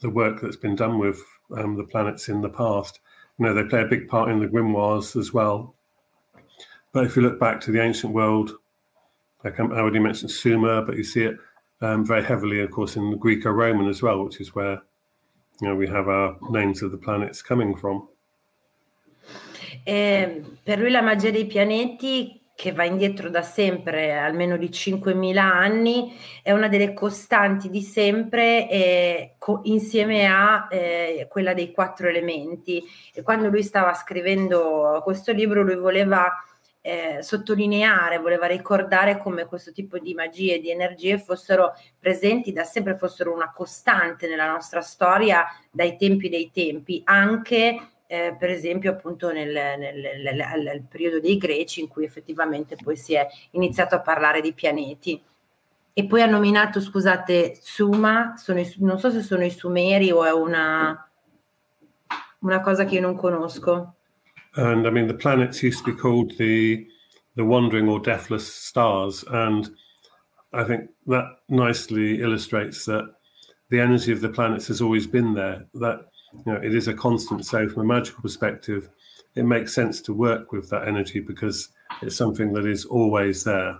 the work that's been done with um, the planets in the past. You know, they play a big part in the grimoires as well. But if you look back to the ancient world, like I already mentioned Sumer, but you see it um, very heavily, of course, in the Greco-Roman as well, which is where you know we have our names of the planets coming from. Eh, per lui la magia dei pianeti, che va indietro da sempre, almeno di 5.000 anni, è una delle costanti di sempre, eh, co- insieme a eh, quella dei quattro elementi. E quando lui stava scrivendo questo libro, lui voleva eh, sottolineare, voleva ricordare come questo tipo di magie, di energie fossero presenti da sempre, fossero una costante nella nostra storia dai tempi dei tempi, anche eh, per esempio appunto nel, nel, nel, nel, periodo dei greci in cui effettivamente poi si è iniziato a parlare di pianeti. E poi ha nominato, scusate, Suma, i, non so se sono i Sumeri o è una, una cosa che io non conosco. And I mean, the planets used to be called the the wandering or deathless stars, and I think that nicely illustrates that the energy of the planets has always been there. That you know, it is a constant. So, from a magical perspective, it makes sense to work with that energy because it's something that is always there.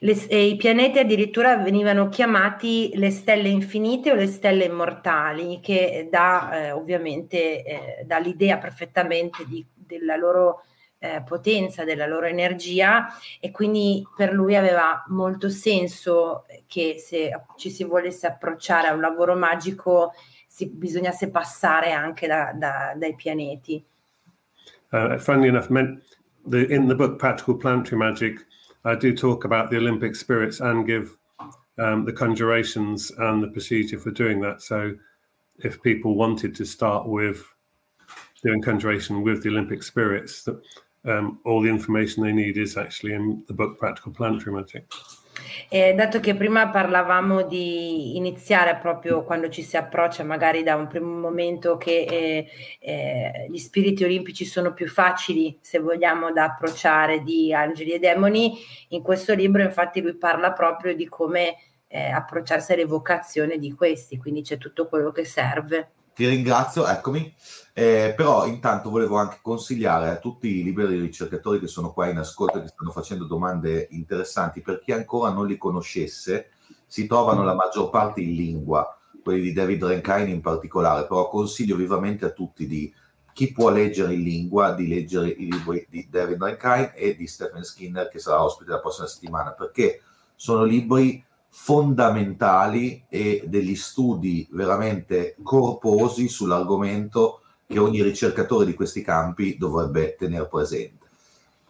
Le, I pianeti addirittura venivano chiamati le stelle infinite o le stelle immortali, che dà eh, ovviamente eh, dà l'idea perfettamente di, della loro eh, potenza, della loro energia e quindi per lui aveva molto senso che se ci si volesse approcciare a un lavoro magico si, bisognasse passare anche da, da, dai pianeti. Uh, funny enough, the, in the book Practical Planetary Magic, I do talk about the Olympic spirits and give um, the conjurations and the procedure for doing that. So, if people wanted to start with doing conjuration with the Olympic spirits, that um, all the information they need is actually in the book Practical Planetary Magic. Eh, dato che prima parlavamo di iniziare proprio quando ci si approccia, magari da un primo momento che eh, eh, gli spiriti olimpici sono più facili, se vogliamo, da approcciare di angeli e demoni, in questo libro infatti lui parla proprio di come eh, approcciarsi all'evocazione di questi, quindi c'è tutto quello che serve. Ti ringrazio, eccomi. Eh, però intanto volevo anche consigliare a tutti i liberi ricercatori che sono qua in ascolto e che stanno facendo domande interessanti, per chi ancora non li conoscesse, si trovano la maggior parte in lingua, quelli di David Renkain in particolare, però consiglio vivamente a tutti di chi può leggere in lingua di leggere i libri di David Renkain e di Stephen Skinner che sarà ospite la prossima settimana, perché sono libri fondamentali e degli studi veramente corposi sull'argomento che ogni ricercatore di questi campi dovrebbe tenere presente.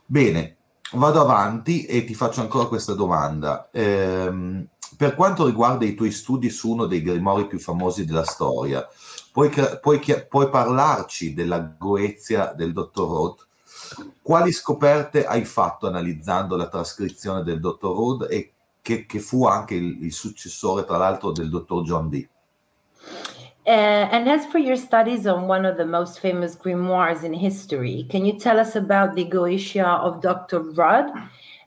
Bene, vado avanti e ti faccio ancora questa domanda. Ehm, per quanto riguarda i tuoi studi su uno dei grimori più famosi della storia, puoi, puoi, puoi parlarci della Goezia del dottor Roth? Quali scoperte hai fatto analizzando la trascrizione del dottor Roth e che, che fu anche il, il, successore, tra l'altro, del dottor John Dee? Uh, and as for your studies on one of the most famous grimoires in history, can you tell us about the Goetia of Dr. Rudd?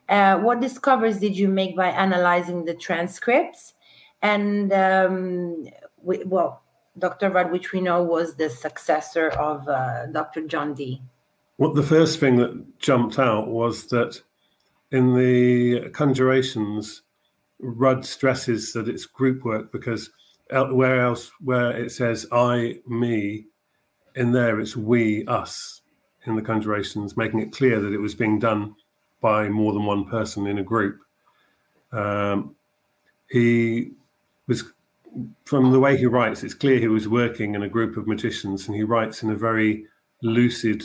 Uh, what discoveries did you make by analyzing the transcripts? And um, we, well, Dr. Rudd, which we know was the successor of uh, Dr. John Dee. Well, the first thing that jumped out was that in the conjurations, Rudd stresses that it's group work because where else where it says I, me, in there it's we, us in the conjurations, making it clear that it was being done by more than one person in a group. Um, he was, from the way he writes, it's clear he was working in a group of magicians, and he writes in a very lucid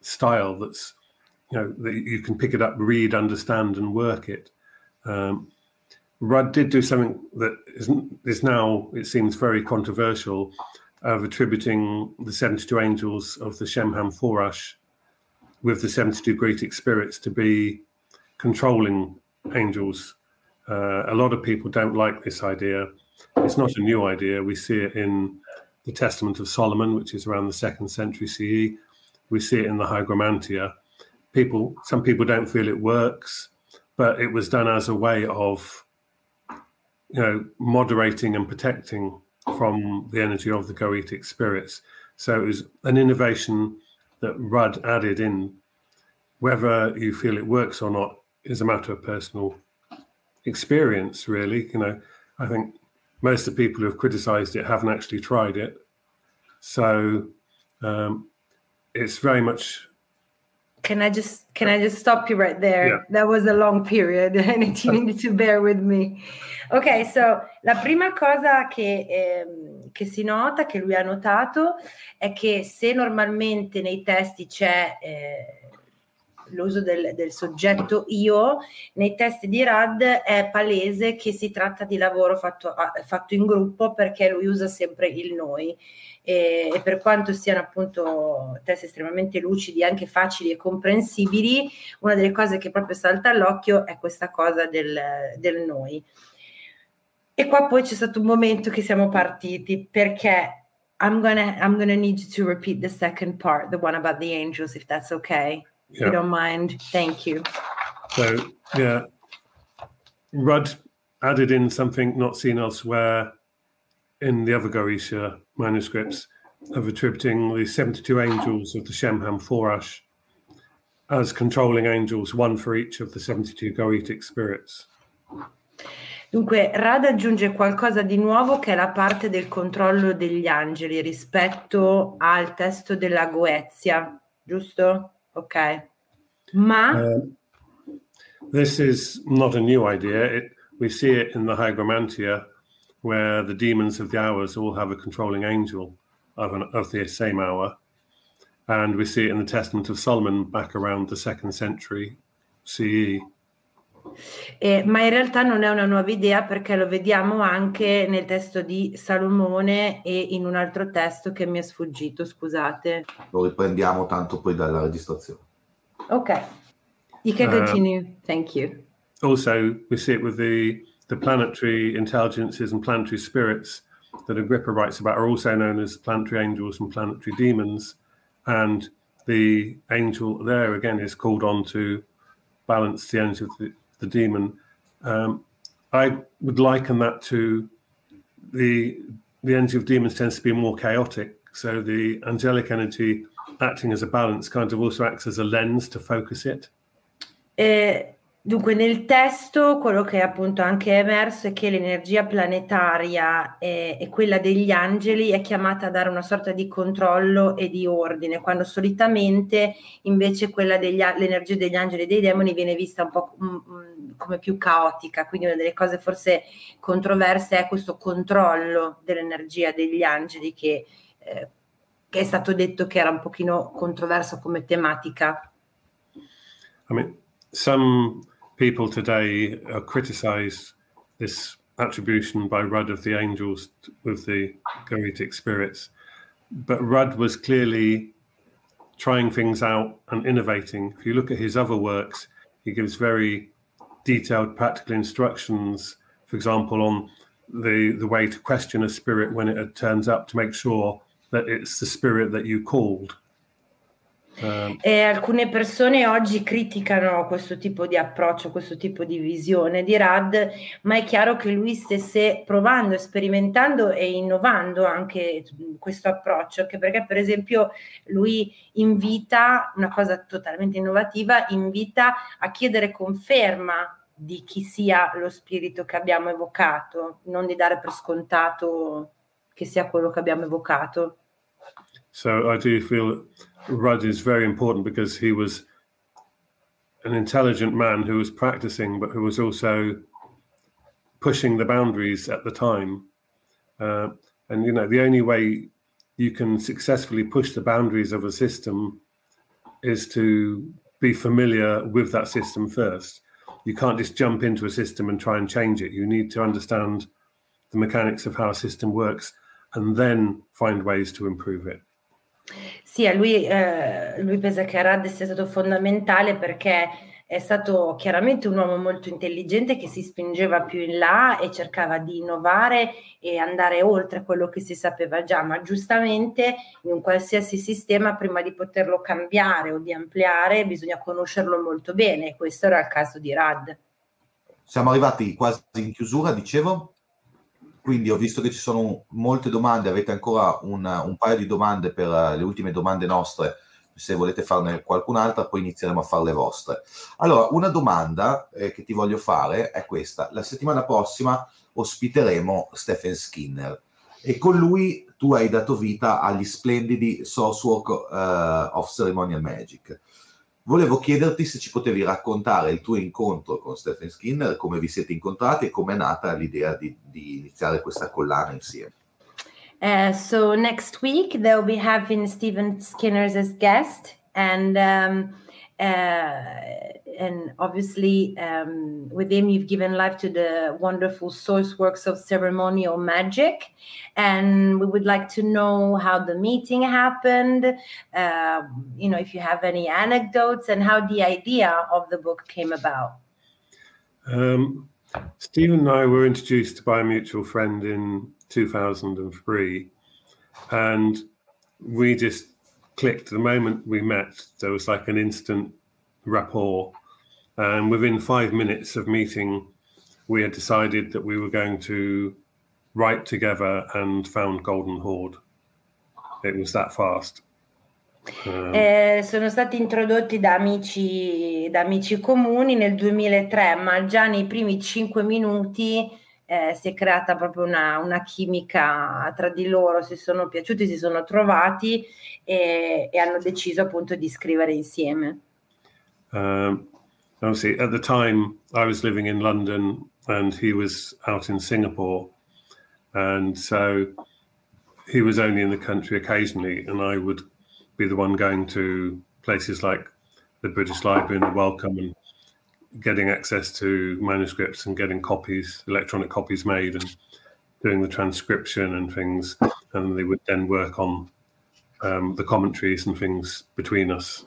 style that's, you know, that you can pick it up, read, understand, and work it. Um, Rudd did do something that is, is now, it seems, very controversial of attributing the 72 angels of the Shemham Forash with the 72 Greetic spirits to be controlling angels. Uh, a lot of people don't like this idea. It's not a new idea. We see it in the Testament of Solomon, which is around the second century CE. We see it in the Hygromantia. People, some people don't feel it works, but it was done as a way of you know, moderating and protecting from the energy of the goetic spirits. So it was an innovation that Rudd added in. Whether you feel it works or not is a matter of personal experience, really. You know, I think most of the people who have criticized it haven't actually tried it. So um, it's very much can I just can I just stop you right there? Yeah. That was a long period and you need to bear with me. Ok, so la prima cosa che, eh, che, si nota, che lui ha notato, è che se normalmente nei testi c'è eh, l'uso del, del, soggetto io, nei testi di Rad è palese che si tratta di lavoro fatto, fatto in gruppo perché lui usa sempre il noi. E, e, per quanto siano appunto testi estremamente lucidi, anche facili e comprensibili, una delle cose che proprio salta all'occhio è questa cosa del, del noi. E qua poi c'è stato un momento che siamo partiti perché I'm gonna, I'm gonna need you to repeat the second part, the one about the angels, if that's okay. If you don't mind. Thank you. So, yeah, Rudd added in something not seen elsewhere in the other Goetia manuscripts of attributing the 72 angels of the Shemham Forash as controlling angels, one for each of the 72 Goetic spirits. Dunque, Rad aggiunge qualcosa di nuovo che è la parte del controllo degli angeli rispetto al testo della Goezia, giusto? Ok. Ma... Uh, this is not a new idea. It, we see it in the Hygromantia, where the demons of the hours all have a controlling angel of, an, of the same hour. And we see it in the Testament of Solomon back around the second century CE. Eh, ma in realtà non è una nuova idea perché lo vediamo anche nel testo di Salomone e in un altro testo che mi è sfuggito, scusate. Lo riprendiamo tanto poi dalla registrazione. Ok, you can uh, continue. Thank you. Also, we see it with the, the planetary intelligences and planetary spirits that Agrippa writes about are also known as planetary angels and planetary demons. And the angel there again is called on to balance the energy of the, the demon. Um, I would liken that to the the energy of demons tends to be more chaotic. So the angelic energy acting as a balance kind of also acts as a lens to focus it. Eh, Dunque, nel testo quello che appunto anche è emerso è che l'energia planetaria e, e, quella degli angeli è chiamata a dare una sorta di controllo e di ordine, quando solitamente invece quella degli, l'energia degli angeli e dei demoni viene vista un po' um, come più caotica. Quindi una delle cose forse controverse è questo controllo dell'energia degli angeli che, eh, che è stato detto che era un pochino controverso come tematica. I mean, some people today uh, criticize this attribution by Rudd of the angels with the Goetic spirits. But Rudd was clearly trying things out and innovating. If you look at his other works, he gives very detailed practical instructions, for example, on the, the way to question a spirit when it turns up to make sure that it's the spirit that you called e alcune persone oggi criticano questo tipo di approccio, questo tipo di visione di Rad, ma è chiaro che lui stesse provando, sperimentando e innovando anche questo approccio, che perché per esempio lui invita, una cosa totalmente innovativa, invita a chiedere conferma di chi sia lo spirito che abbiamo evocato, non di dare per scontato che sia quello che abbiamo evocato. So I do feel Rudd is very important because he was an intelligent man who was practicing, but who was also pushing the boundaries at the time. Uh, and you know, the only way you can successfully push the boundaries of a system is to be familiar with that system first. You can't just jump into a system and try and change it. You need to understand the mechanics of how a system works and then find ways to improve it. Sì, a lui, eh, lui pensa che Arad sia stato fondamentale perché è stato chiaramente un uomo molto intelligente che si spingeva più in là e cercava di innovare e andare oltre quello che si sapeva già, ma giustamente in un qualsiasi sistema prima di poterlo cambiare o di ampliare bisogna conoscerlo molto bene, questo era il caso di Rad. Siamo arrivati quasi in chiusura, dicevo. Quindi ho visto che ci sono molte domande, avete ancora un, un paio di domande per uh, le ultime domande nostre, se volete farne qualcun'altra poi inizieremo a fare le vostre. Allora, una domanda eh, che ti voglio fare è questa. La settimana prossima ospiteremo Stephen Skinner e con lui tu hai dato vita agli splendidi Source Walk uh, of Ceremonial Magic. Volevo chiederti se ci potevi raccontare il tuo incontro con Stephen Skinner, come vi siete incontrati e come è nata l'idea di, di iniziare questa collana insieme. Uh, so next week they'll be having Stephen Skinner as guest and um, uh, and obviously um, with him you've given life to the wonderful source works of ceremonial magic. And we would like to know how the meeting happened uh, you know if you have any anecdotes and how the idea of the book came about. Um, stephen and i were introduced by a mutual friend in 2003 and we just clicked. The moment we met there was like an instant rapport and within five minutes of meeting, we had decided that we were going to write together and found Golden Horde. It was that fast. Um, eh, sono stati introdotti da amici, da amici comuni nel 2003, ma già nei primi cinque minuti eh, si è creata proprio una, una, chimica tra di loro, si sono piaciuti, si sono trovati e, e hanno deciso appunto di scrivere insieme. Um, obviously at the time I was living in London and he was out in Singapore, and so he was only in the country occasionally, and I would be the one going to places like the British Library and the Wellcome and getting access to manuscripts and getting copies, electronic copies made, and doing the transcription and things, and they would then work on um, the commentaries and things between us.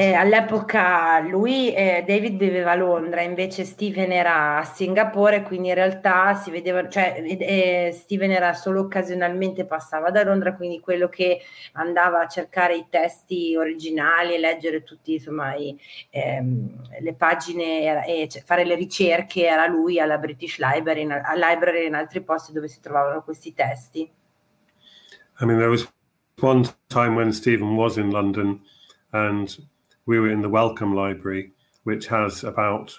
Eh, all'epoca lui, eh, David viveva a Londra, invece Steven era a Singapore, quindi in realtà si vedeva, cioè eh, Steven era solo occasionalmente passava da Londra, quindi quello che andava a cercare i testi originali e leggere tutti insomma ehm, le pagine e cioè, fare le ricerche era lui alla British Library, in, a Library in altri posti dove si trovavano questi testi. I mean, there was one time when Stephen was in London and we were in the Welcome Library, which has about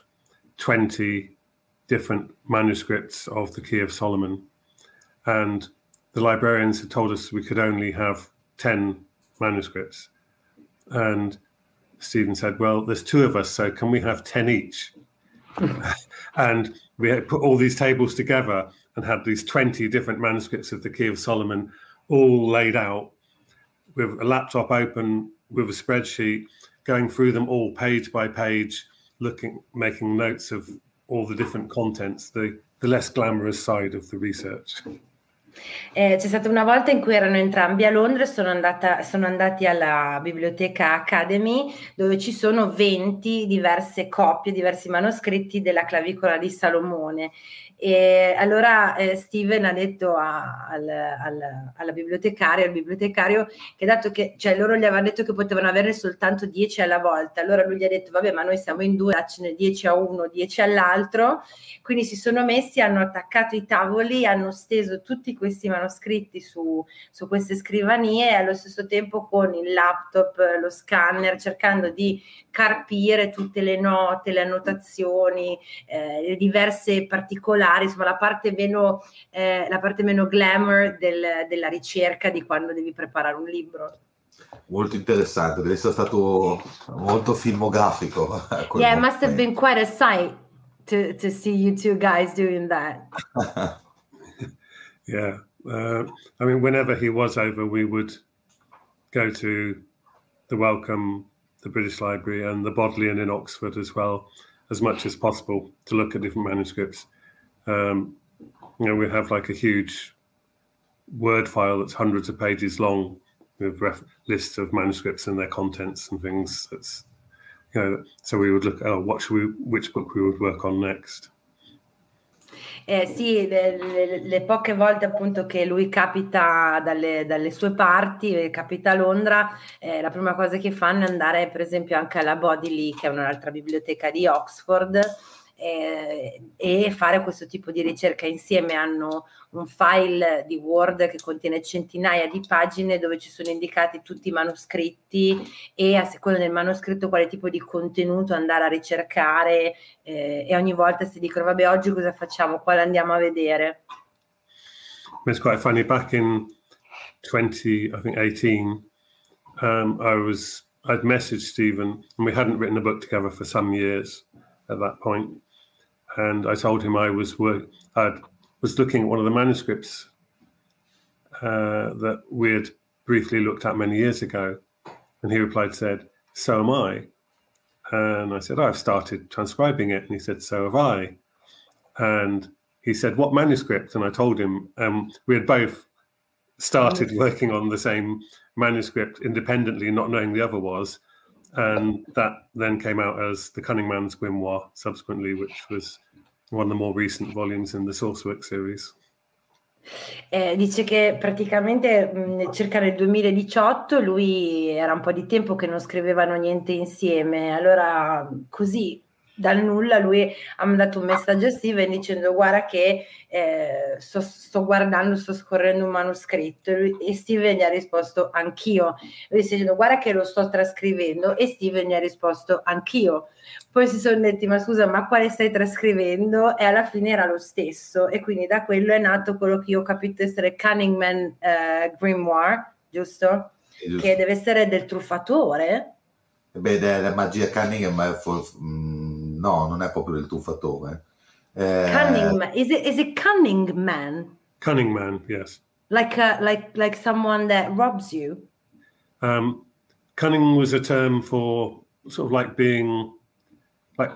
20 different manuscripts of the Key of Solomon. And the librarians had told us we could only have 10 manuscripts. And Stephen said, Well, there's two of us, so can we have 10 each? and we put all these tables together and had these 20 different manuscripts of the Key of Solomon all laid out with a laptop open with a spreadsheet, going through them all page by page, looking, making notes of all the different contents, the, the less glamorous side of the research. Eh, c'è stata una volta in cui erano entrambi a Londra e sono, sono andati alla biblioteca Academy dove ci sono 20 diverse copie, diversi manoscritti della clavicola di Salomone e allora eh, Steven ha detto a, al, al, alla bibliotecaria, al bibliotecario, che dato che, cioè loro gli avevano detto che potevano averne soltanto 10 alla volta, allora lui gli ha detto, vabbè, ma noi siamo in due, daccene 10 a uno, 10 all'altro, quindi si sono messi, hanno attaccato i tavoli, hanno steso tutti questi manoscritti su, su queste scrivanie e allo stesso tempo con il laptop, lo scanner, cercando di carpire tutte le note, le annotazioni, eh, le diverse particolari, insomma la parte meno, eh, la parte meno glamour del, della ricerca di quando devi preparare un libro. Molto interessante, deve essere stato molto filmografico. Yeah, it must have been quite a sight to, to see you two guys doing that. yeah, uh, I mean, whenever he was over, we would go to the welcome the British Library and the Bodleian in Oxford as well, as much as possible to look at different manuscripts. Um, you know, we have like a huge word file that's hundreds of pages long with ref- lists of manuscripts and their contents and things. That's you know, so we would look. Oh, what should we? Which book we would work on next? Eh, sì, le, le, le, poche volte appunto che lui capita dalle, dalle sue parti, eh, capita a Londra, eh, la prima cosa che fanno è andare per esempio anche alla Bodley, che è un'altra biblioteca di Oxford, eh, e fare questo tipo di ricerca insieme. Hanno un file di Word che contiene centinaia di pagine dove ci sono indicati tutti i manoscritti e a seconda del manoscritto quale tipo di contenuto andare a ricercare eh, e ogni volta si dicono vabbè oggi cosa facciamo, quale andiamo a vedere. It's quite funny, back in 20, I think 18, um, I was, I'd messaged Stephen and we hadn't written a book together for some years at that point. And I told him I was work, i was looking at one of the manuscripts uh, that we had briefly looked at many years ago, and he replied, said, "So am I." And I said, "I've started transcribing it," and he said, "So have I." And he said, "What manuscript?" And I told him um, we had both started working on the same manuscript independently, not knowing the other was and that then came out as the Cunning Man's Grimoire subsequently, which was one of the more recent volumes in the Sourcework series. Eh, dice che praticamente mh, circa nel 2018 lui era un po' di tempo che non scrivevano niente insieme, allora così dal nulla lui ha mandato un messaggio a Steven dicendo guarda che eh, sto, sto, guardando, sto scorrendo un manoscritto e Steven gli ha risposto anch'io. Lui sta dicendo guarda che lo sto trascrivendo e Steven gli ha risposto anch'io. Poi si sono detti ma scusa ma quale stai trascrivendo? E alla fine era lo stesso e quindi da quello è nato quello che io ho capito essere Cunningman eh, Grimoire, giusto? giusto? Che deve essere del truffatore. Beh, la magia Cunningham è for, mm, no, non è proprio del tuffatore. Eh, cunning man. Is it, is it cunning man? Cunning man, yes. Like, a, like, like someone that robs you? Um, cunning was a term for sort of like being like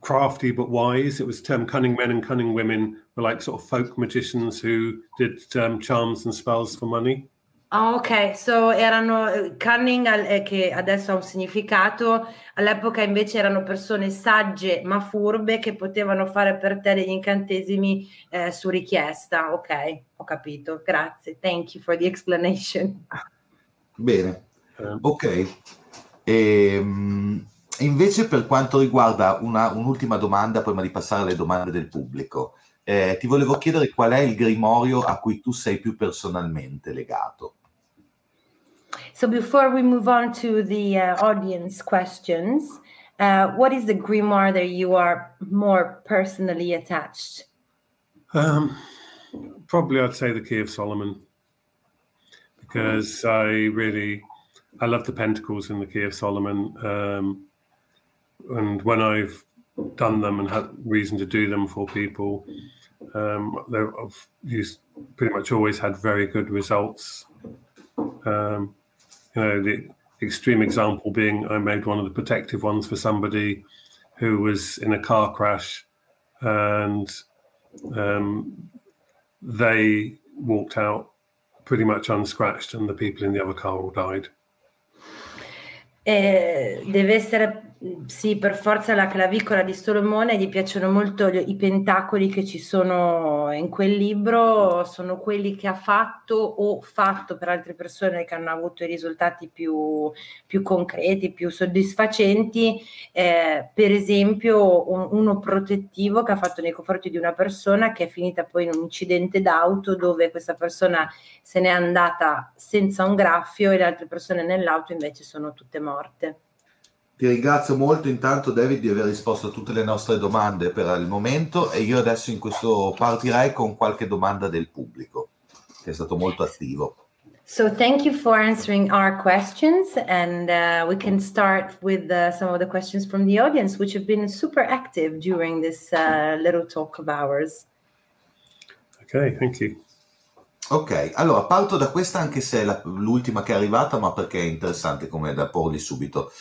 crafty but wise. It was term cunning men and cunning women were like sort of folk magicians who did um, charms and spells for money. Ah, ok, so erano eh, cunning eh, che adesso ha un significato, all'epoca invece erano persone sagge ma furbe che potevano fare per te degli incantesimi eh, su richiesta. Ok, ho capito, grazie. Thank you for the explanation. Bene, ok. E, ehm, invece per quanto riguarda una, un'ultima domanda prima di passare alle domande del pubblico, eh, ti volevo chiedere qual è il grimorio a cui tu sei più personalmente legato. So before we move on to the uh, audience questions, Uh, what is the grimoire that you are more personally attached? Um, probably I'd say the Key of Solomon because I really I love the Pentacles in the Key of Solomon, um, and when I've done them and had reason to do them for people, um, I've used pretty much always had very good results. Um, you know, the extreme example being I made one of the protective ones for somebody who was in a car crash and um, they walked out pretty much unscratched and the people in the other car all died. Eh, deve essere sì, per forza la clavicola di Solomone, gli piacciono molto i pentacoli che ci sono in quel libro, sono quelli che ha fatto o fatto per altre persone che hanno avuto i risultati più, più concreti, più soddisfacenti, eh, per esempio un, uno protettivo che ha fatto nei confronti di una persona che è finita poi in un incidente d'auto dove questa persona se n'è andata senza un graffio e le altre persone nell'auto invece sono tutte morte. Ti ringrazio molto intanto David di aver risposto a tutte le nostre domande per il momento e io adesso in questo partirei con qualche domanda del pubblico che è stato molto attivo. So thank you for answering our questions and uh, we can start with uh, some of the questions from the audience which have been super active during this uh, little talk of ours. Ok, thank you. Ok, allora parto da questa anche se è la, l'ultima che è arrivata ma perché è interessante come da porli subito.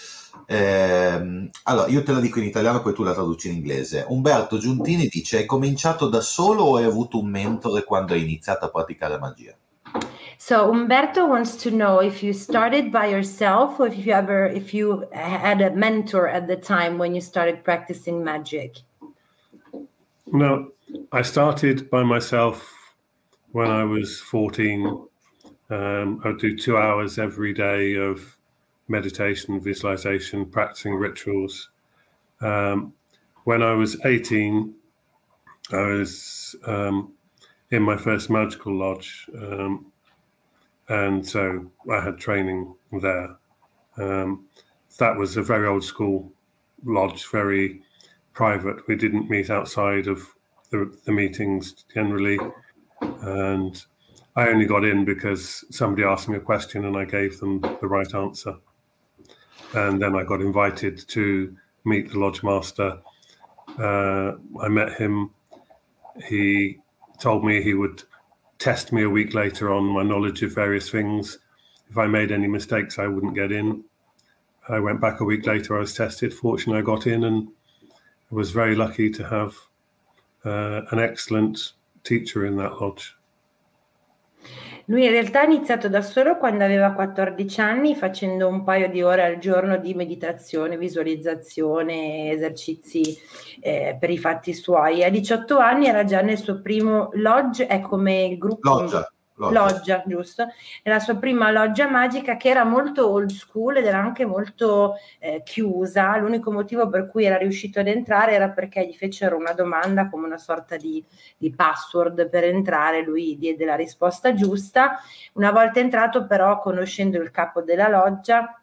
Eh, allora, io te la dico in italiano, poi tu la traduci in inglese. Umberto Giuntini dice: Hai cominciato da solo o hai avuto un mentore quando hai iniziato a praticare magia? So Umberto wants to know if you started by yourself or if you ever if you had a mentor at the time when you started practicing magic. No, I started by myself when I was 14. Um, I'd do two hours every day of meditation, visualization, practicing rituals. Um, when I was 18, I was um, in my first magical lodge, um, and so I had training there. Um, that was a very old school lodge, very private. We didn't meet outside of the, the meetings generally, and I only got in because somebody asked me a question and I gave them the right answer and then I got invited to meet the lodge master. Uh, I met him. He told me he would test me a week later on my knowledge of various things. If I made any mistakes, I wouldn't get in. I went back a week later. I was tested. Fortunately, I got in, and I was very lucky to have uh, an excellent teacher in that lodge. Lui in realtà ha iniziato da solo quando aveva 14 anni facendo un paio di ore al giorno di meditazione, visualizzazione, esercizi eh, per i fatti suoi. A 18 anni era già nel suo primo lodge, è come il gruppo... Loggia. Loggia. loggia. giusto? È sua prima loggia magica che era molto old school ed era anche molto eh, chiusa. L'unico motivo per cui era riuscito ad entrare era perché gli fecero una domanda come una sorta di, di password per entrare. Lui diede la risposta giusta. Una volta entrato, però, conoscendo il capo della loggia,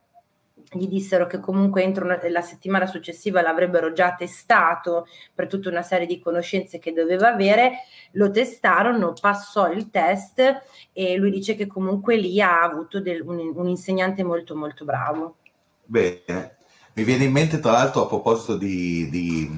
gli dissero che comunque entro una, la settimana successiva l'avrebbero già testato per tutta una serie di conoscenze che doveva avere, lo testarono, passò il test e lui dice che comunque lì ha avuto del, un, un, insegnante molto molto bravo. Bene, mi viene in mente tra l'altro a proposito di, di,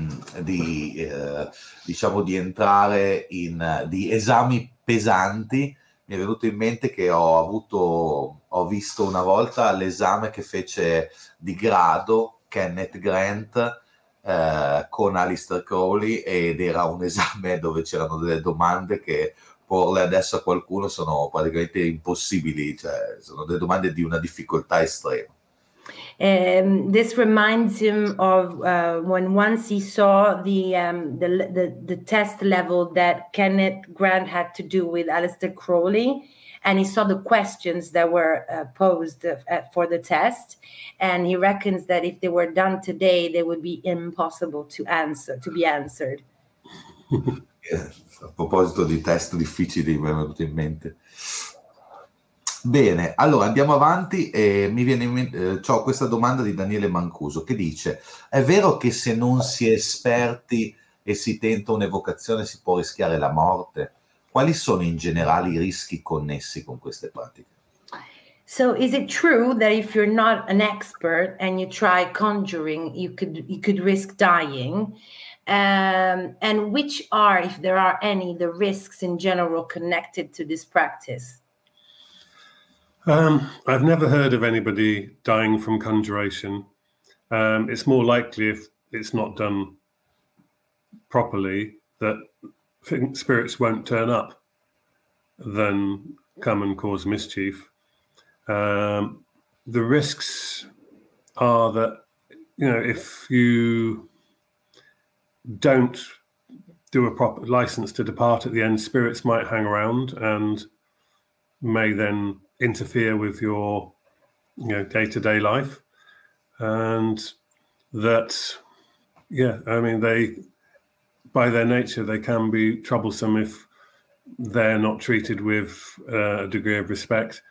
di eh, diciamo di entrare in di esami pesanti, mi è venuto in mente che ho avuto, ho visto una volta l'esame che fece di grado Kenneth Grant eh, con Alistair Crowley ed era un esame dove c'erano delle domande che porle adesso a qualcuno sono praticamente impossibili, cioè sono delle domande di una difficoltà estrema. Um, this reminds him of uh, when once he saw the, um, the, the the test level that Kenneth Grant had to do with Alistair Crowley, and he saw the questions that were uh, posed uh, for the test, and he reckons that if they were done today, they would be impossible to answer to be answered. yes. a proposito di test difficili, mi è venuto in mente. Bene, allora andiamo avanti e mi viene in mente, eh, ho questa domanda di Daniele Mancuso che dice, è vero che se non si è esperti e si tenta un'evocazione si può rischiare la morte? Quali sono in generale i rischi connessi con queste pratiche? So is it true that if you're not an expert and you try conjuring, you could you could risk dying? Um, and which are, if there are any, the risks in general connected to this practice? Um, I've never heard of anybody dying from conjuration. Um, it's more likely if it's not done properly that spirits won't turn up than come and cause mischief. Um, the risks are that you know if you don't do a proper license to depart at the end, spirits might hang around and may then interfere with your you know day-to-day life. And that yeah i mean they by their nature they can be troublesome if they're not treated with uh, a degree of respect.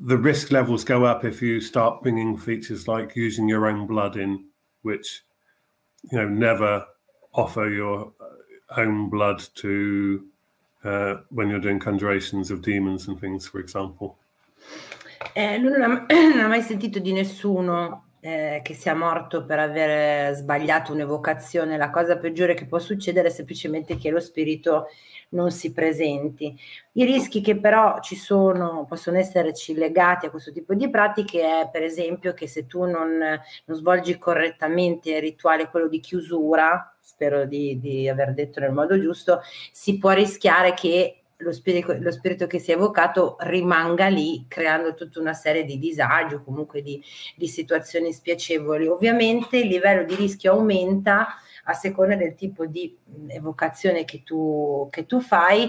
The risk levels go up if you start bringing features like using your own blood in which you know never offer your own blood to uh, when you're doing conjurations of demons and things, for example. Eh, lui non ha, non ha, mai sentito di nessuno eh, che sia morto per aver sbagliato un'evocazione. La cosa peggiore che può succedere è semplicemente che lo spirito non si presenti. I rischi che però ci sono, possono esserci legati a questo tipo di pratiche è per esempio che se tu non, non svolgi correttamente il rituale, quello di chiusura, spero di, di aver detto nel modo giusto, si può rischiare che lo spirito, lo spirito, che si è evocato rimanga lì creando tutta una serie di disagi o comunque di, di situazioni spiacevoli. Ovviamente il livello di rischio aumenta a seconda del tipo di evocazione che tu, che tu fai.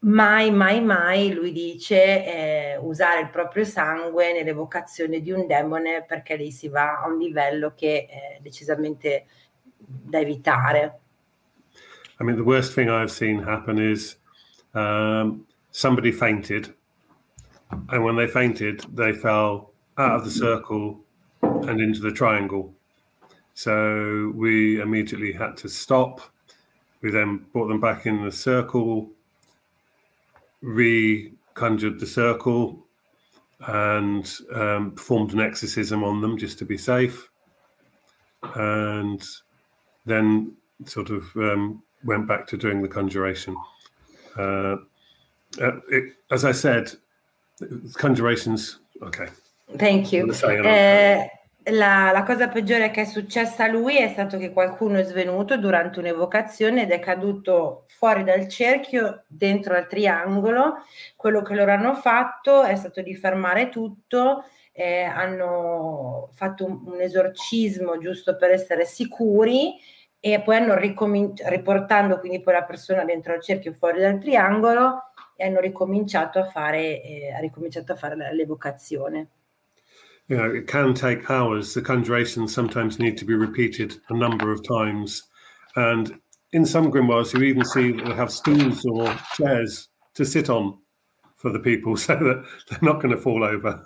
Mai, mai, mai, lui dice, eh, usare il proprio sangue nell'evocazione di un demone perché lì si va a un livello che è decisamente da evitare. I mean, the worst thing I've seen happen is um, somebody fainted, and when they fainted, they fell out of the circle and into the triangle. So we immediately had to stop. We then brought them back in the circle, re conjured the circle, and um, performed an exorcism on them just to be safe. And then sort of um, went back to doing the conjuration. Uh, uh, it, as I said, conjurations. Okay. Thank you. Uh, la, la, cosa peggiore che è successa a lui è stato che qualcuno è svenuto durante un'evocazione ed è caduto fuori dal cerchio, dentro al triangolo. Quello che loro hanno fatto è stato di fermare tutto, eh, hanno fatto un, un, esorcismo giusto per essere sicuri e poi hanno ricominciato, riportando quindi poi la persona dentro al cerchio fuori dal triangolo e hanno ricominciato a fare, eh, ha ricominciato a fare l'evocazione. you know, it can take hours. The conjurations sometimes need to be repeated a number of times. And in some grimoires, you even see that they have stools or chairs to sit on for the people so that they're not going to fall over.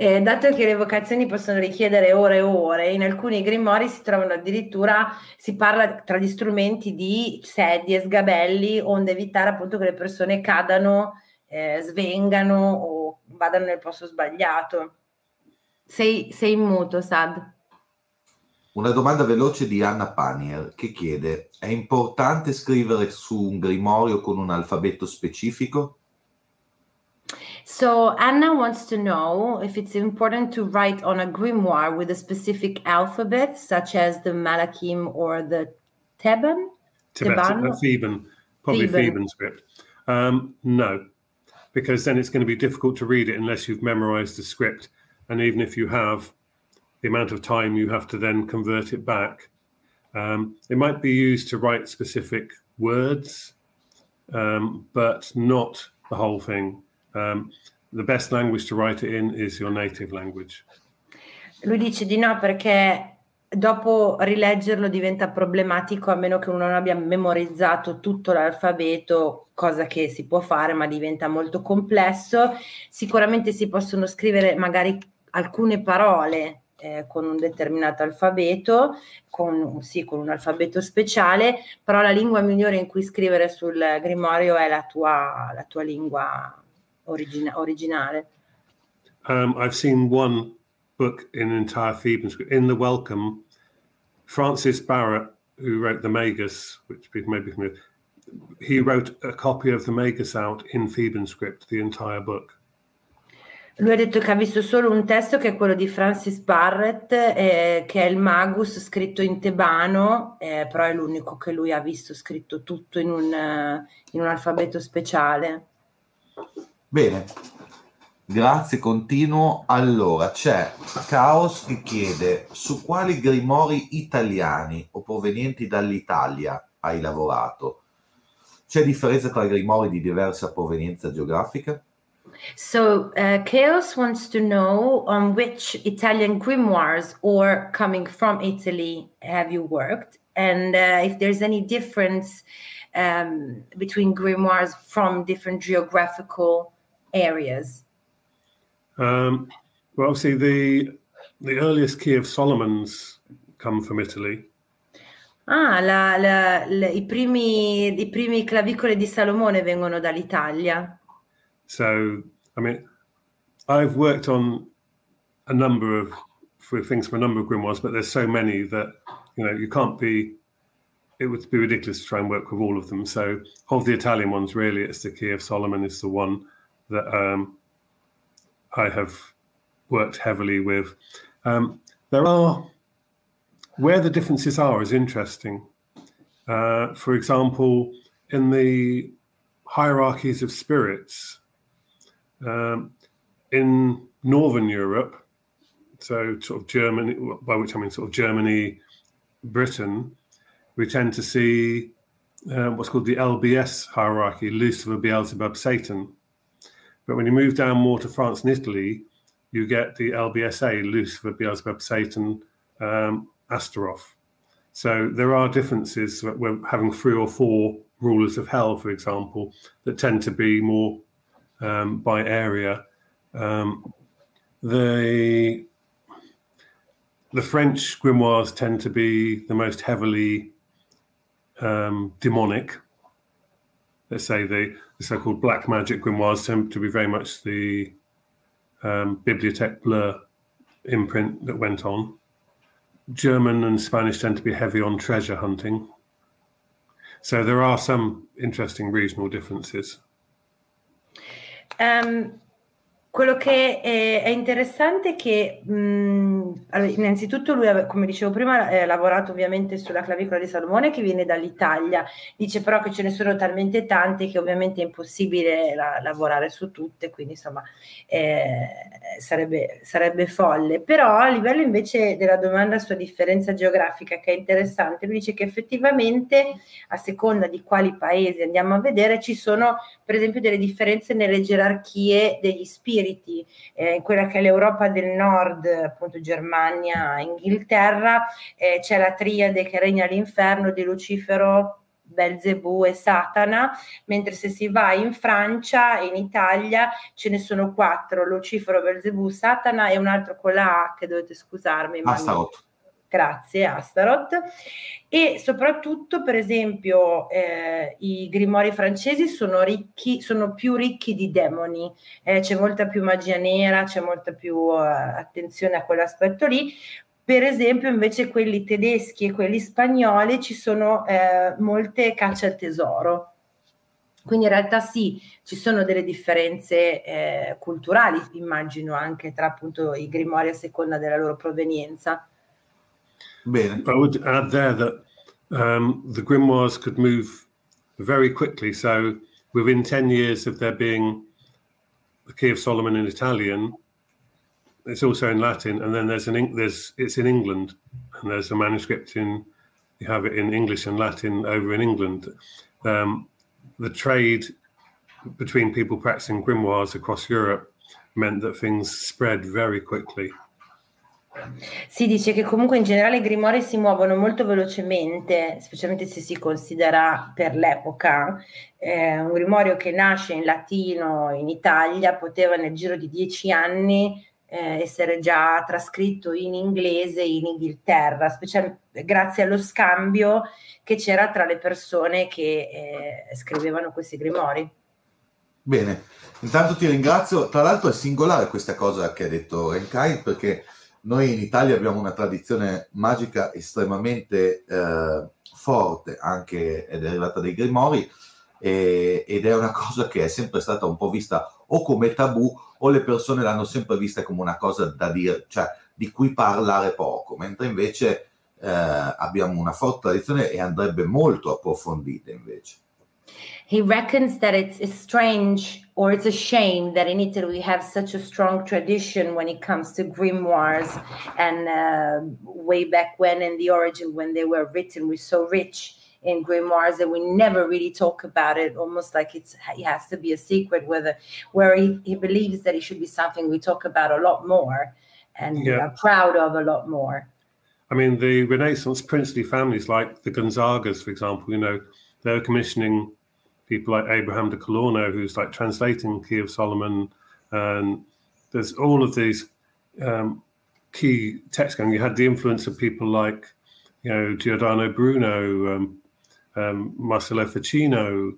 Eh, dato che le vocazioni possono richiedere ore e ore, in alcuni grimori si trovano addirittura, si parla tra gli strumenti di sedie, sgabelli, onde evitare appunto che le persone cadano, eh, svengano o vadano nel posto sbagliato. Sei, sei in muto, Sad. Una domanda veloce di Anna Panier che chiede: è importante scrivere su un grimorio con un alfabeto specifico? So Anna wants to know if it's important to write on a grimoire with a specific alphabet, such as the Malachim or the Theban. Tibetan, Theban, probably Theban, Theban script. Um, no, because then it's going to be difficult to read it unless you've memorized the script. And even if you have, the amount of time you have to then convert it back. Um, it might be used to write specific words, um, but not the whole thing. Um, the best language to write it in is your native language. Lui dice di no perché dopo rileggerlo diventa problematico a meno che uno non abbia memorizzato tutto l'alfabeto, cosa che si può fare ma diventa molto complesso. Sicuramente si possono scrivere magari alcune parole eh, con un determinato alfabeto, con, sì, con un alfabeto speciale, però la lingua migliore in cui scrivere sul grimorio è la tua, la tua lingua origina- originale. Um, I've seen one book in entire Theban script. In the Welcome, Francis Barrett, who wrote the Magus, which people may be familiar, he wrote a copy of the Magus out in Theban script, the entire book. Lui ha detto che ha visto solo un testo che è quello di Francis Barrett, eh, che è il Magus scritto in tebano, eh, però è l'unico che lui ha visto scritto tutto in un, in un alfabeto speciale. Bene, grazie, continuo. Allora, c'è Caos che chiede su quali grimori italiani o provenienti dall'Italia hai lavorato? C'è differenza tra grimori di diversa provenienza geografica? So uh, Chaos wants to know on which Italian grimoires or coming from Italy have you worked, and uh, if there's any difference um, between grimoires from different geographical areas. Um, well, obviously the the earliest key of Solomon's come from Italy. Ah, la, la, la, i, primi, i primi clavicole di Salomone vengono dall'Italia. So, I mean, I've worked on a number of for things from a number of grimoires, but there's so many that you know you can't be. It would be ridiculous to try and work with all of them. So, of the Italian ones, really, it's the Key of Solomon is the one that um, I have worked heavily with. Um, there are where the differences are is interesting. Uh, for example, in the hierarchies of spirits, um, in Northern Europe, so sort of Germany, by which I mean sort of Germany, Britain, we tend to see uh, what's called the LBS hierarchy, Lucifer, Beelzebub, Satan. But when you move down more to France and Italy, you get the LBSA, Lucifer, Beelzebub, Satan, um, Astaroth. So there are differences. We're having three or four rulers of hell, for example, that tend to be more um, by area. Um, the the French grimoires tend to be the most heavily um, demonic. Let's say the, the, so-called black magic grimoires tend to be very much the um, Bibliothèque Bleu imprint that went on. German and Spanish tend to be heavy on treasure hunting. So there are some interesting regional differences. Um, quello che è, è, interessante è che mh, allora, innanzitutto lui, come dicevo prima, ha lavorato ovviamente sulla clavicola di Salomone che viene dall'Italia, dice però che ce ne sono talmente tante che ovviamente è impossibile la, lavorare su tutte, quindi insomma eh, sarebbe, sarebbe, folle. Però a livello invece della domanda sulla differenza geografica che è interessante, lui dice che effettivamente a seconda di quali paesi andiamo a vedere ci sono per esempio delle differenze nelle gerarchie degli spiriti, eh, in quella che è l'Europa del Nord, appunto Germania, Inghilterra, eh, c'è la triade che regna all'inferno di Lucifero, Belzebù e Satana, mentre se si va in Francia e in Italia ce ne sono quattro, Lucifero, Belzebù, Satana e un altro con la A che dovete scusarmi. Astaroth. Grazie Astaroth. E soprattutto, per esempio, eh, i grimori francesi sono, ricchi, sono più ricchi di demoni, eh, c'è molta più magia nera, c'è molta più uh, attenzione a quell'aspetto lì, per esempio, invece, quelli tedeschi e quelli spagnoli ci sono eh, molte cacce al tesoro. Quindi in realtà sì, ci sono delle differenze eh, culturali, immagino, anche tra appunto i grimori a seconda della loro provenienza. Bene. I would add there that um, the grimoires could move very quickly. So within 10 years of there being the Key of Solomon in Italian, it's also in Latin, and then there's an ink there's it's in England, and there's a manuscript in you have it in English and Latin over in England. Um, the trade between people practicing grimoires across Europe meant that things spread very quickly. Si dice che comunque in generale i grimoire si muovono molto velocemente, specialmente se si considera per l'epoca. Eh, un grimorio che nasce in latino in Italia poteva nel giro di dieci anni eh, essere già trascritto in inglese in Inghilterra, specialmente grazie allo scambio che c'era tra le persone che eh, scrivevano questi grimori. Bene, intanto ti ringrazio. Tra l'altro è singolare questa cosa che ha detto Renkai perché noi in Italia abbiamo una tradizione magica estremamente eh, forte, anche è derivata dai grimori, e, ed è una cosa che è sempre stata un po' vista o come tabù o le persone l'hanno sempre vista come una cosa da dire, cioè di cui parlare poco, mentre invece eh, abbiamo una forte tradizione e andrebbe molto approfondita invece. He reckons that it's, it's strange or it's a shame that in Italy we have such a strong tradition when it comes to grimoires and uh, way back when in the origin when they were written we're so rich in grimoires that we never really talk about it, almost like it's it has to be a secret. Whether where he, he believes that it should be something we talk about a lot more and yeah. are proud of a lot more. I mean, the Renaissance princely families, like the Gonzagas, for example, you know, they're commissioning people like Abraham de Colorno, who's like translating Key of Solomon, and there's all of these um, key texts going. You had the influence of people like, you know, Giordano Bruno, um, um, Marcelo Ficino,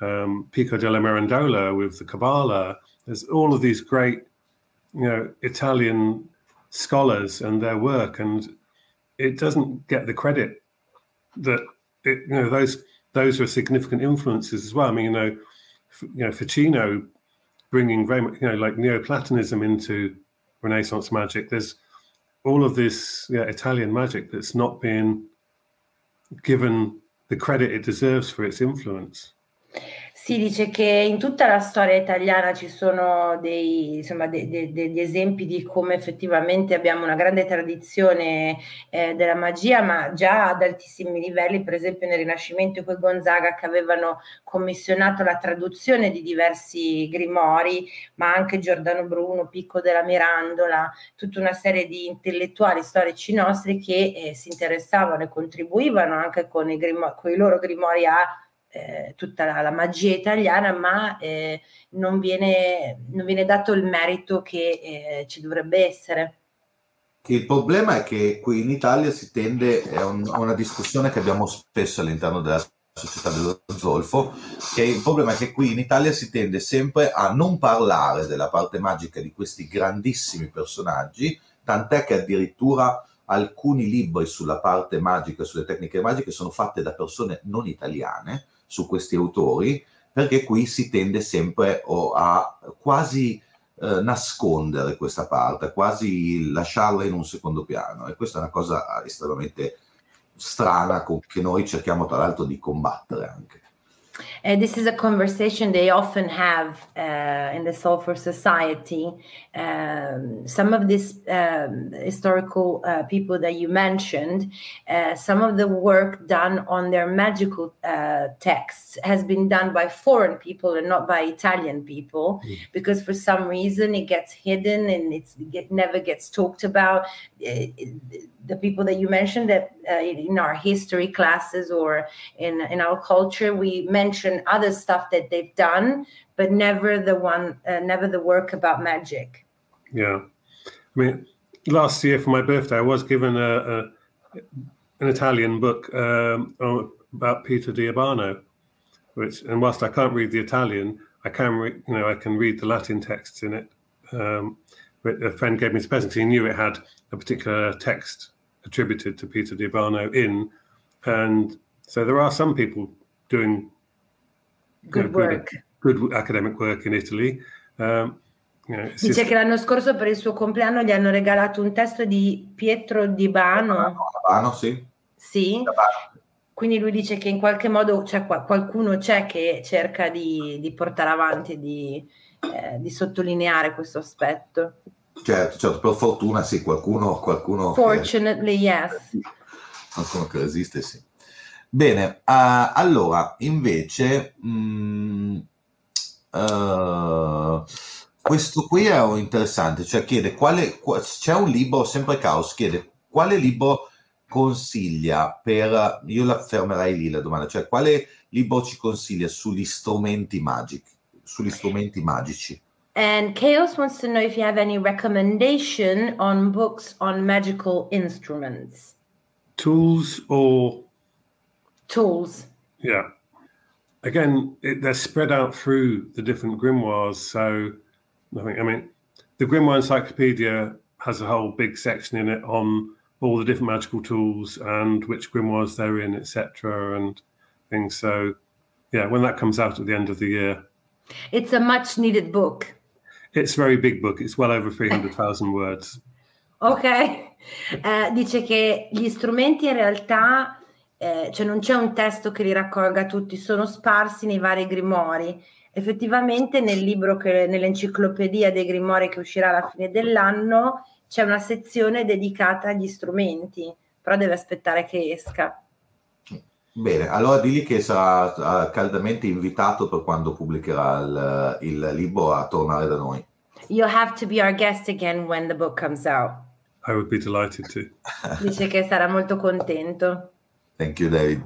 um, Pico della Mirandola with the Kabbalah. There's all of these great, you know, Italian scholars and their work, and it doesn't get the credit that it, you know those those are significant influences as well. I mean, you know, you know, Ficino bringing very much, you know, like Neoplatonism into Renaissance magic. There's all of this Italian magic that's not been given the credit it deserves for its influence. Si dice che in tutta la storia italiana ci sono dei, insomma, de, de, degli esempi di come effettivamente abbiamo una grande tradizione eh, della magia, ma già ad altissimi livelli, per esempio nel Rinascimento con Gonzaga che avevano commissionato la traduzione di diversi grimori, ma anche Giordano Bruno, Picco della Mirandola, tutta una serie di intellettuali storici nostri che eh, si interessavano e contribuivano anche con i, grimo- con i loro grimori a eh, tutta la, la, magia italiana, ma eh, non, viene, non, viene, dato il merito che eh, ci dovrebbe essere. Il problema è che qui in Italia si tende a un, una discussione che abbiamo spesso all'interno della società dello zolfo, che il problema è che qui in Italia si tende sempre a non parlare della parte magica di questi grandissimi personaggi, tant'è che addirittura alcuni libri sulla parte magica, sulle tecniche magiche sono fatte da persone non italiane, su questi autori, perché qui si tende sempre a quasi eh, nascondere questa parte, quasi lasciarla in un secondo piano. E questa è una cosa estremamente strana che noi cerchiamo tra l'altro di combattere anche. Uh, this is a conversation they often have uh, in the Sulfur Society. Um, some of these um, historical uh, people that you mentioned, uh, some of the work done on their magical uh, texts has been done by foreign people and not by Italian people, mm. because for some reason it gets hidden and it never gets talked about. Uh, the people that you mentioned that in our history classes or in in our culture, we mention other stuff that they've done, but never the one, uh, never the work about magic. Yeah, I mean, last year for my birthday, I was given a, a an Italian book um, about Peter Di Urbano, which, and whilst I can't read the Italian, I can, you know, I can read the Latin texts in it. Um, but a friend gave me this present. He knew it had a particular text attributed to Peter Di Urbano in, and so there are some people doing good work. Good, academic work in Italy. Um, you know, Dice che l'anno scorso per il suo compleanno gli hanno regalato un testo di Pietro Di Bano. Bano, sì. Sì. Quindi lui dice che in qualche modo c'è qualcuno c'è che cerca di, di portare avanti, di, eh, di, sottolineare questo aspetto. Certo, certo, per fortuna sì, qualcuno... qualcuno Fortunately, che, yes. Qualcuno che resiste, sì. Bene, uh, allora, invece, mh, mm, uh, questo qui è interessante, cioè chiede quale, c'è un libro, sempre Caos, chiede quale libro consiglia per, io la fermerei lì la domanda, cioè quale libro ci consiglia sugli strumenti magici, sugli strumenti magici? And Chaos wants to know if you have any recommendation on books on magical instruments. Tools or tools. Yeah. Again, it, they're spread out through the different grimoires. So, I think, I mean, the Grimoire Encyclopedia has a whole big section in it on all the different magical tools and which grimoires they're in, etc., and things. So, yeah, when that comes out at the end of the year, it's a much needed book. It's a very big book. It's well over 300,000 words. Ok, eh, dice che gli strumenti in realtà, eh, cioè non c'è un testo che li raccolga tutti, sono sparsi nei vari grimori. Effettivamente nel libro, che, nell'enciclopedia dei grimori che uscirà alla fine dell'anno, c'è una sezione dedicata agli strumenti, però deve aspettare che esca. Bene, allora digli che sarà caldamente invitato per quando pubblicherà il, il libro a tornare da noi. You'll have to be our guest again when the book comes out. I would be delighted to. Dice che sarà molto contento. Thank you, David.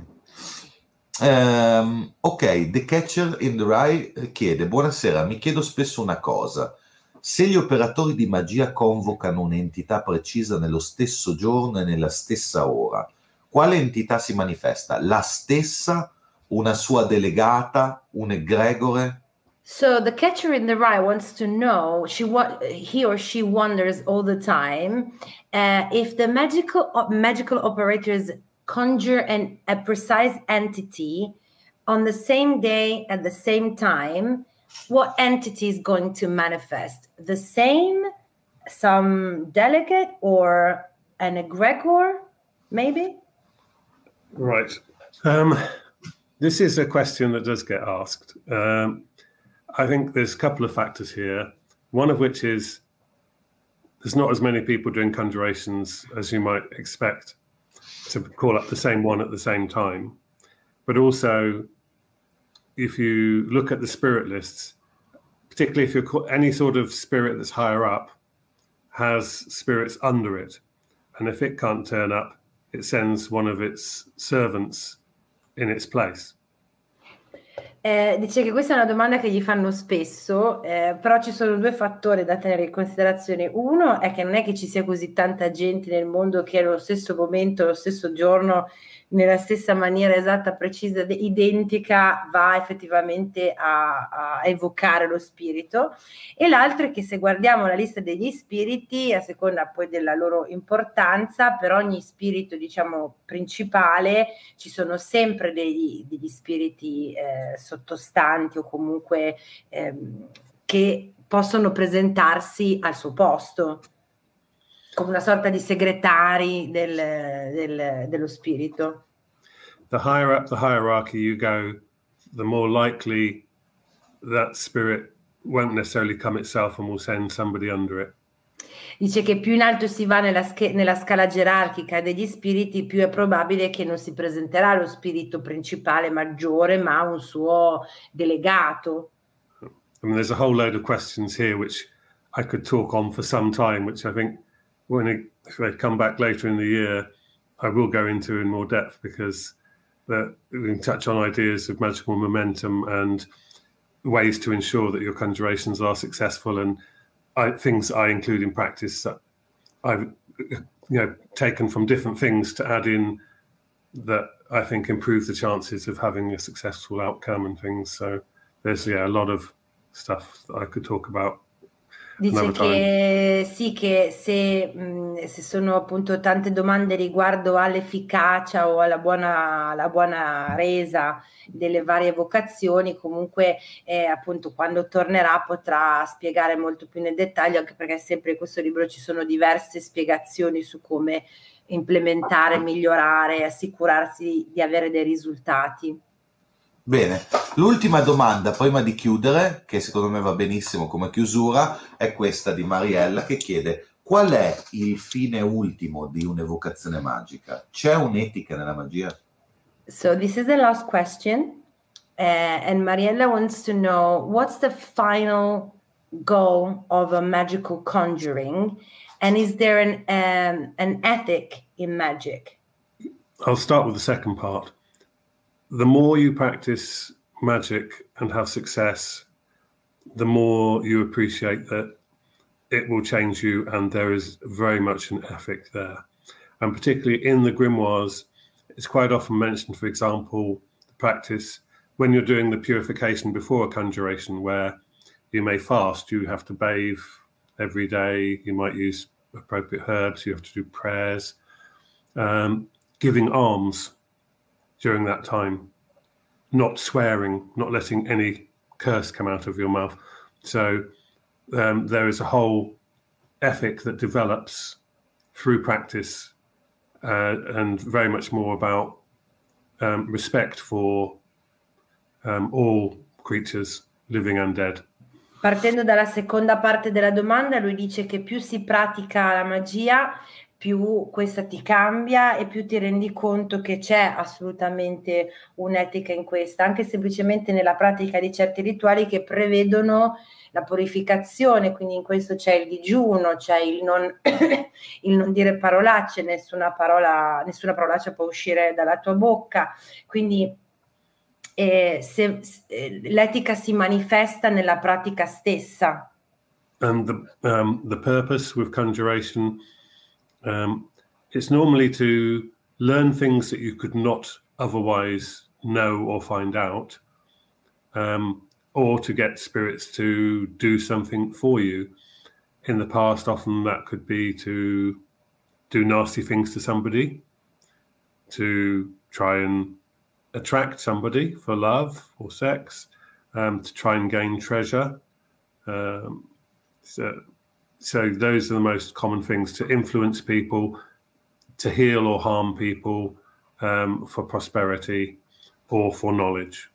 Um, ok, The Catcher in the Rye chiede: Buonasera, mi chiedo spesso una cosa. Se gli operatori di magia convocano un'entità precisa nello stesso giorno e nella stessa ora, quale entità si manifesta? La stessa, una sua delegata, un egregore? So the catcher in the rye wants to know. She he or she wonders all the time uh, if the magical magical operators conjure an, a precise entity on the same day at the same time what entity is going to manifest? The same, some delegate, or an egregore, maybe? Right. Um, this is a question that does get asked. Um, I think there's a couple of factors here. One of which is there's not as many people doing conjurations as you might expect to call up the same one at the same time. But also, if you look at the spirit lists, particularly if you're any sort of spirit that's higher up has spirits under it, and if it can't turn up, it sends one of its servants in its place. Eh, dice che questa è una domanda che gli fanno spesso, eh, però ci sono due fattori da tenere in considerazione. Uno è che non è che ci sia così tanta gente nel mondo che allo stesso momento, allo stesso giorno nella stessa maniera esatta, precisa, identica, va effettivamente a, a, evocare lo spirito. E l'altro è che se guardiamo la lista degli spiriti, a seconda poi della loro importanza, per ogni spirito, diciamo, principale ci sono sempre degli, degli spiriti eh, sottostanti o comunque ehm, che possono presentarsi al suo posto come una sorta di segretari del, del, dello spirito. The higher up the hierarchy you go, the more likely that spirit won't necessarily come itself and will send somebody under it. Dice che più in alto si va nella, sch- nella, scala gerarchica degli spiriti, più è probabile che non si presenterà lo spirito principale maggiore, ma un suo delegato. I mean, there's a whole load of questions here which I could talk on for some time, which I think when it, if they come back later in the year, I will go into in more depth because that we can touch on ideas of magical momentum and ways to ensure that your conjurations are successful and I, things I include in practice that I've you know taken from different things to add in that I think improve the chances of having a successful outcome and things. So there's yeah a lot of stuff that I could talk about Dice che sì, che se, mh, se, sono appunto tante domande riguardo all'efficacia o alla buona, alla buona resa delle varie vocazioni, comunque eh, appunto quando tornerà potrà spiegare molto più nel dettaglio, anche perché sempre in questo libro ci sono diverse spiegazioni su come implementare, migliorare, assicurarsi di avere dei risultati. Bene, l'ultima domanda prima di chiudere, che secondo me va benissimo come chiusura, è questa di Mariella che chiede qual è il fine ultimo di un'evocazione magica? C'è un'etica nella magia? So this is the last question uh, and Mariella wants to know what's the final goal of a magical conjuring? And is there an um, an ethic in magic? I'll start with the second part. The more you practice magic and have success, the more you appreciate that it will change you, and there is very much an ethic there. And particularly in the grimoires, it's quite often mentioned, for example, the practice when you're doing the purification before a conjuration, where you may fast, you have to bathe every day, you might use appropriate herbs, you have to do prayers, um, giving alms during that time, not swearing, not letting any curse come out of your mouth. So um, there is a whole ethic that develops through practice uh, and very much more about um, respect for um, all creatures, living and dead. Partendo dalla seconda parte della domanda, lui dice che più si pratica la magia, più questa ti cambia e più ti rendi conto che c'è assolutamente un'etica in questa, anche semplicemente nella pratica di certi rituali che prevedono la purificazione, quindi in questo c'è il digiuno, c'è il non, il non dire parolacce, nessuna, parola, nessuna parolaccia può uscire dalla tua bocca, quindi eh, se, eh, l'etica si manifesta nella pratica stessa. And the, um, the purpose with conjuration, um, it's normally to learn things that you could not otherwise know or find out. Um, or to get spirits to do something for you. In the past, often that could be to do nasty things to somebody, to try and attract somebody for love or sex, um, to try and gain treasure. Um, so, so those are the most common things to influence people, to heal or harm people um, for prosperity or for knowledge.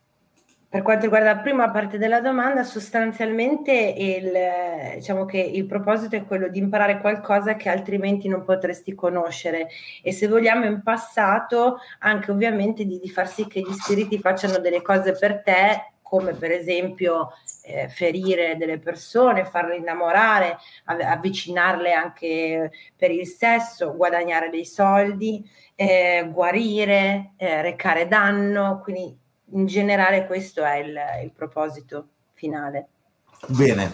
Per quanto riguarda la prima parte della domanda, sostanzialmente il, diciamo che il proposito è quello di imparare qualcosa che altrimenti non potresti conoscere e se vogliamo in passato anche ovviamente di, di far sì che gli spiriti facciano delle cose per te come per esempio eh, ferire delle persone, farle innamorare, av- avvicinarle anche per il sesso, guadagnare dei soldi, eh, guarire, eh, recare danno, quindi in generale questo è il, il proposito finale. Bene,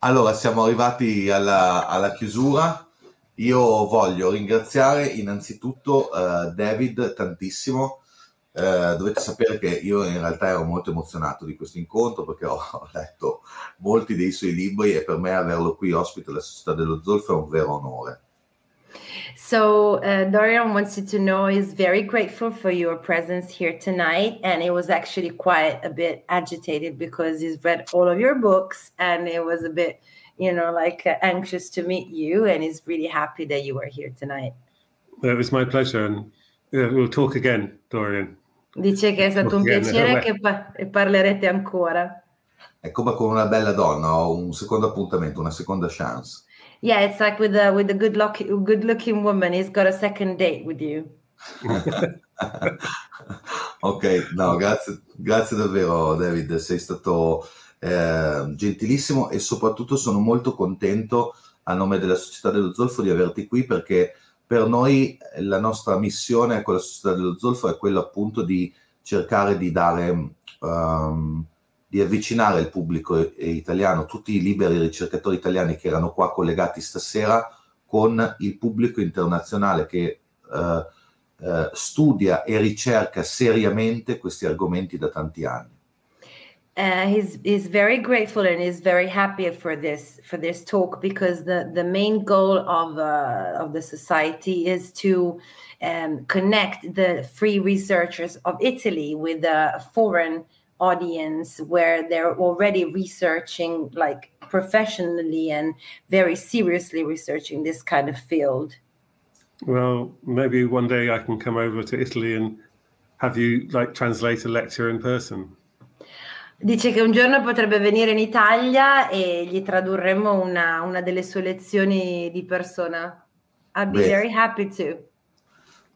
allora siamo arrivati alla, alla chiusura. Io voglio ringraziare innanzitutto uh, David tantissimo. Uh, dovete sapere che io in realtà ero molto emozionato di questo incontro perché ho, ho letto molti dei suoi libri e per me averlo qui ospite alla Società dello Zolfo è un vero onore. So uh, Dorian wants you to know he's very grateful for your presence here tonight, and he was actually quite a bit agitated because he's read all of your books, and it was a bit, you know, like uh, anxious to meet you, and he's really happy that you were here tonight. It was my pleasure, and yeah, we'll talk again, Dorian. Dice che è stato un piacere che pa- e parlerete ancora. È come con una bella donna, ho un secondo appuntamento, una seconda chance. Yeah, it's like with a with a good luck good looking woman, he's got a second date with you. ok, no, grazie, grazie davvero David, sei stato eh, gentilissimo e soprattutto sono molto contento a nome della Società dello Zolfo di averti qui perché per noi la nostra missione con la Società dello Zolfo è quella appunto di cercare di dare um, di avvicinare il pubblico italiano, tutti i liberi ricercatori italiani che erano qua collegati stasera, con il pubblico internazionale che eh, eh, studia e ricerca seriamente questi argomenti da tanti anni. Uh, he's he's very grateful and is very happy for this for this talk because the the main goal of uh, of the society is to um, connect the free researchers of Italy with a foreign audience where they're already researching like professionally and very seriously researching this kind of field. Well maybe one day i can come over to italy and have you like translate a lecture in person Dice che un giorno potrebbe venire in Italia e gli tradurremo una, una delle sue lezioni di persona. I'd be Beh. very happy to.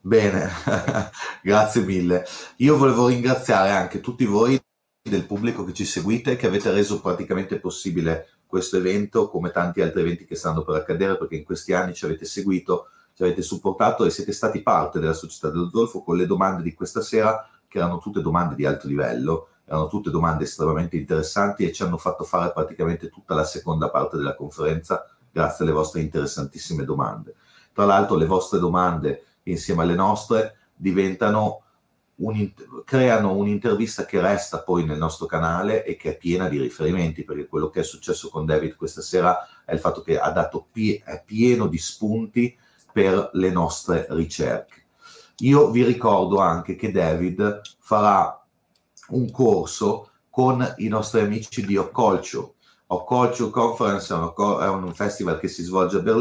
Bene, grazie mille. Io volevo ringraziare anche tutti voi del pubblico che ci seguite, che avete reso praticamente possibile questo evento come tanti altri eventi che stanno per accadere perché in questi anni ci avete seguito, ci avete supportato e siete stati parte della società dello Zolfo con le domande di questa sera che erano tutte domande di alto livello, erano tutte domande estremamente interessanti e ci hanno fatto fare praticamente tutta la seconda parte della conferenza grazie alle vostre interessantissime domande. Tra l'altro le vostre domande insieme alle nostre diventano un, creano un'intervista che resta poi nel nostro canale e che è piena di riferimenti, perché quello che è successo con David questa sera è il fatto che ha dato pie, è pieno di spunti per le nostre ricerche. Io vi ricordo anche che David farà un corso con i nostri amici di Occolcio. Occolcio Conference è un, festival che si svolge a Berlino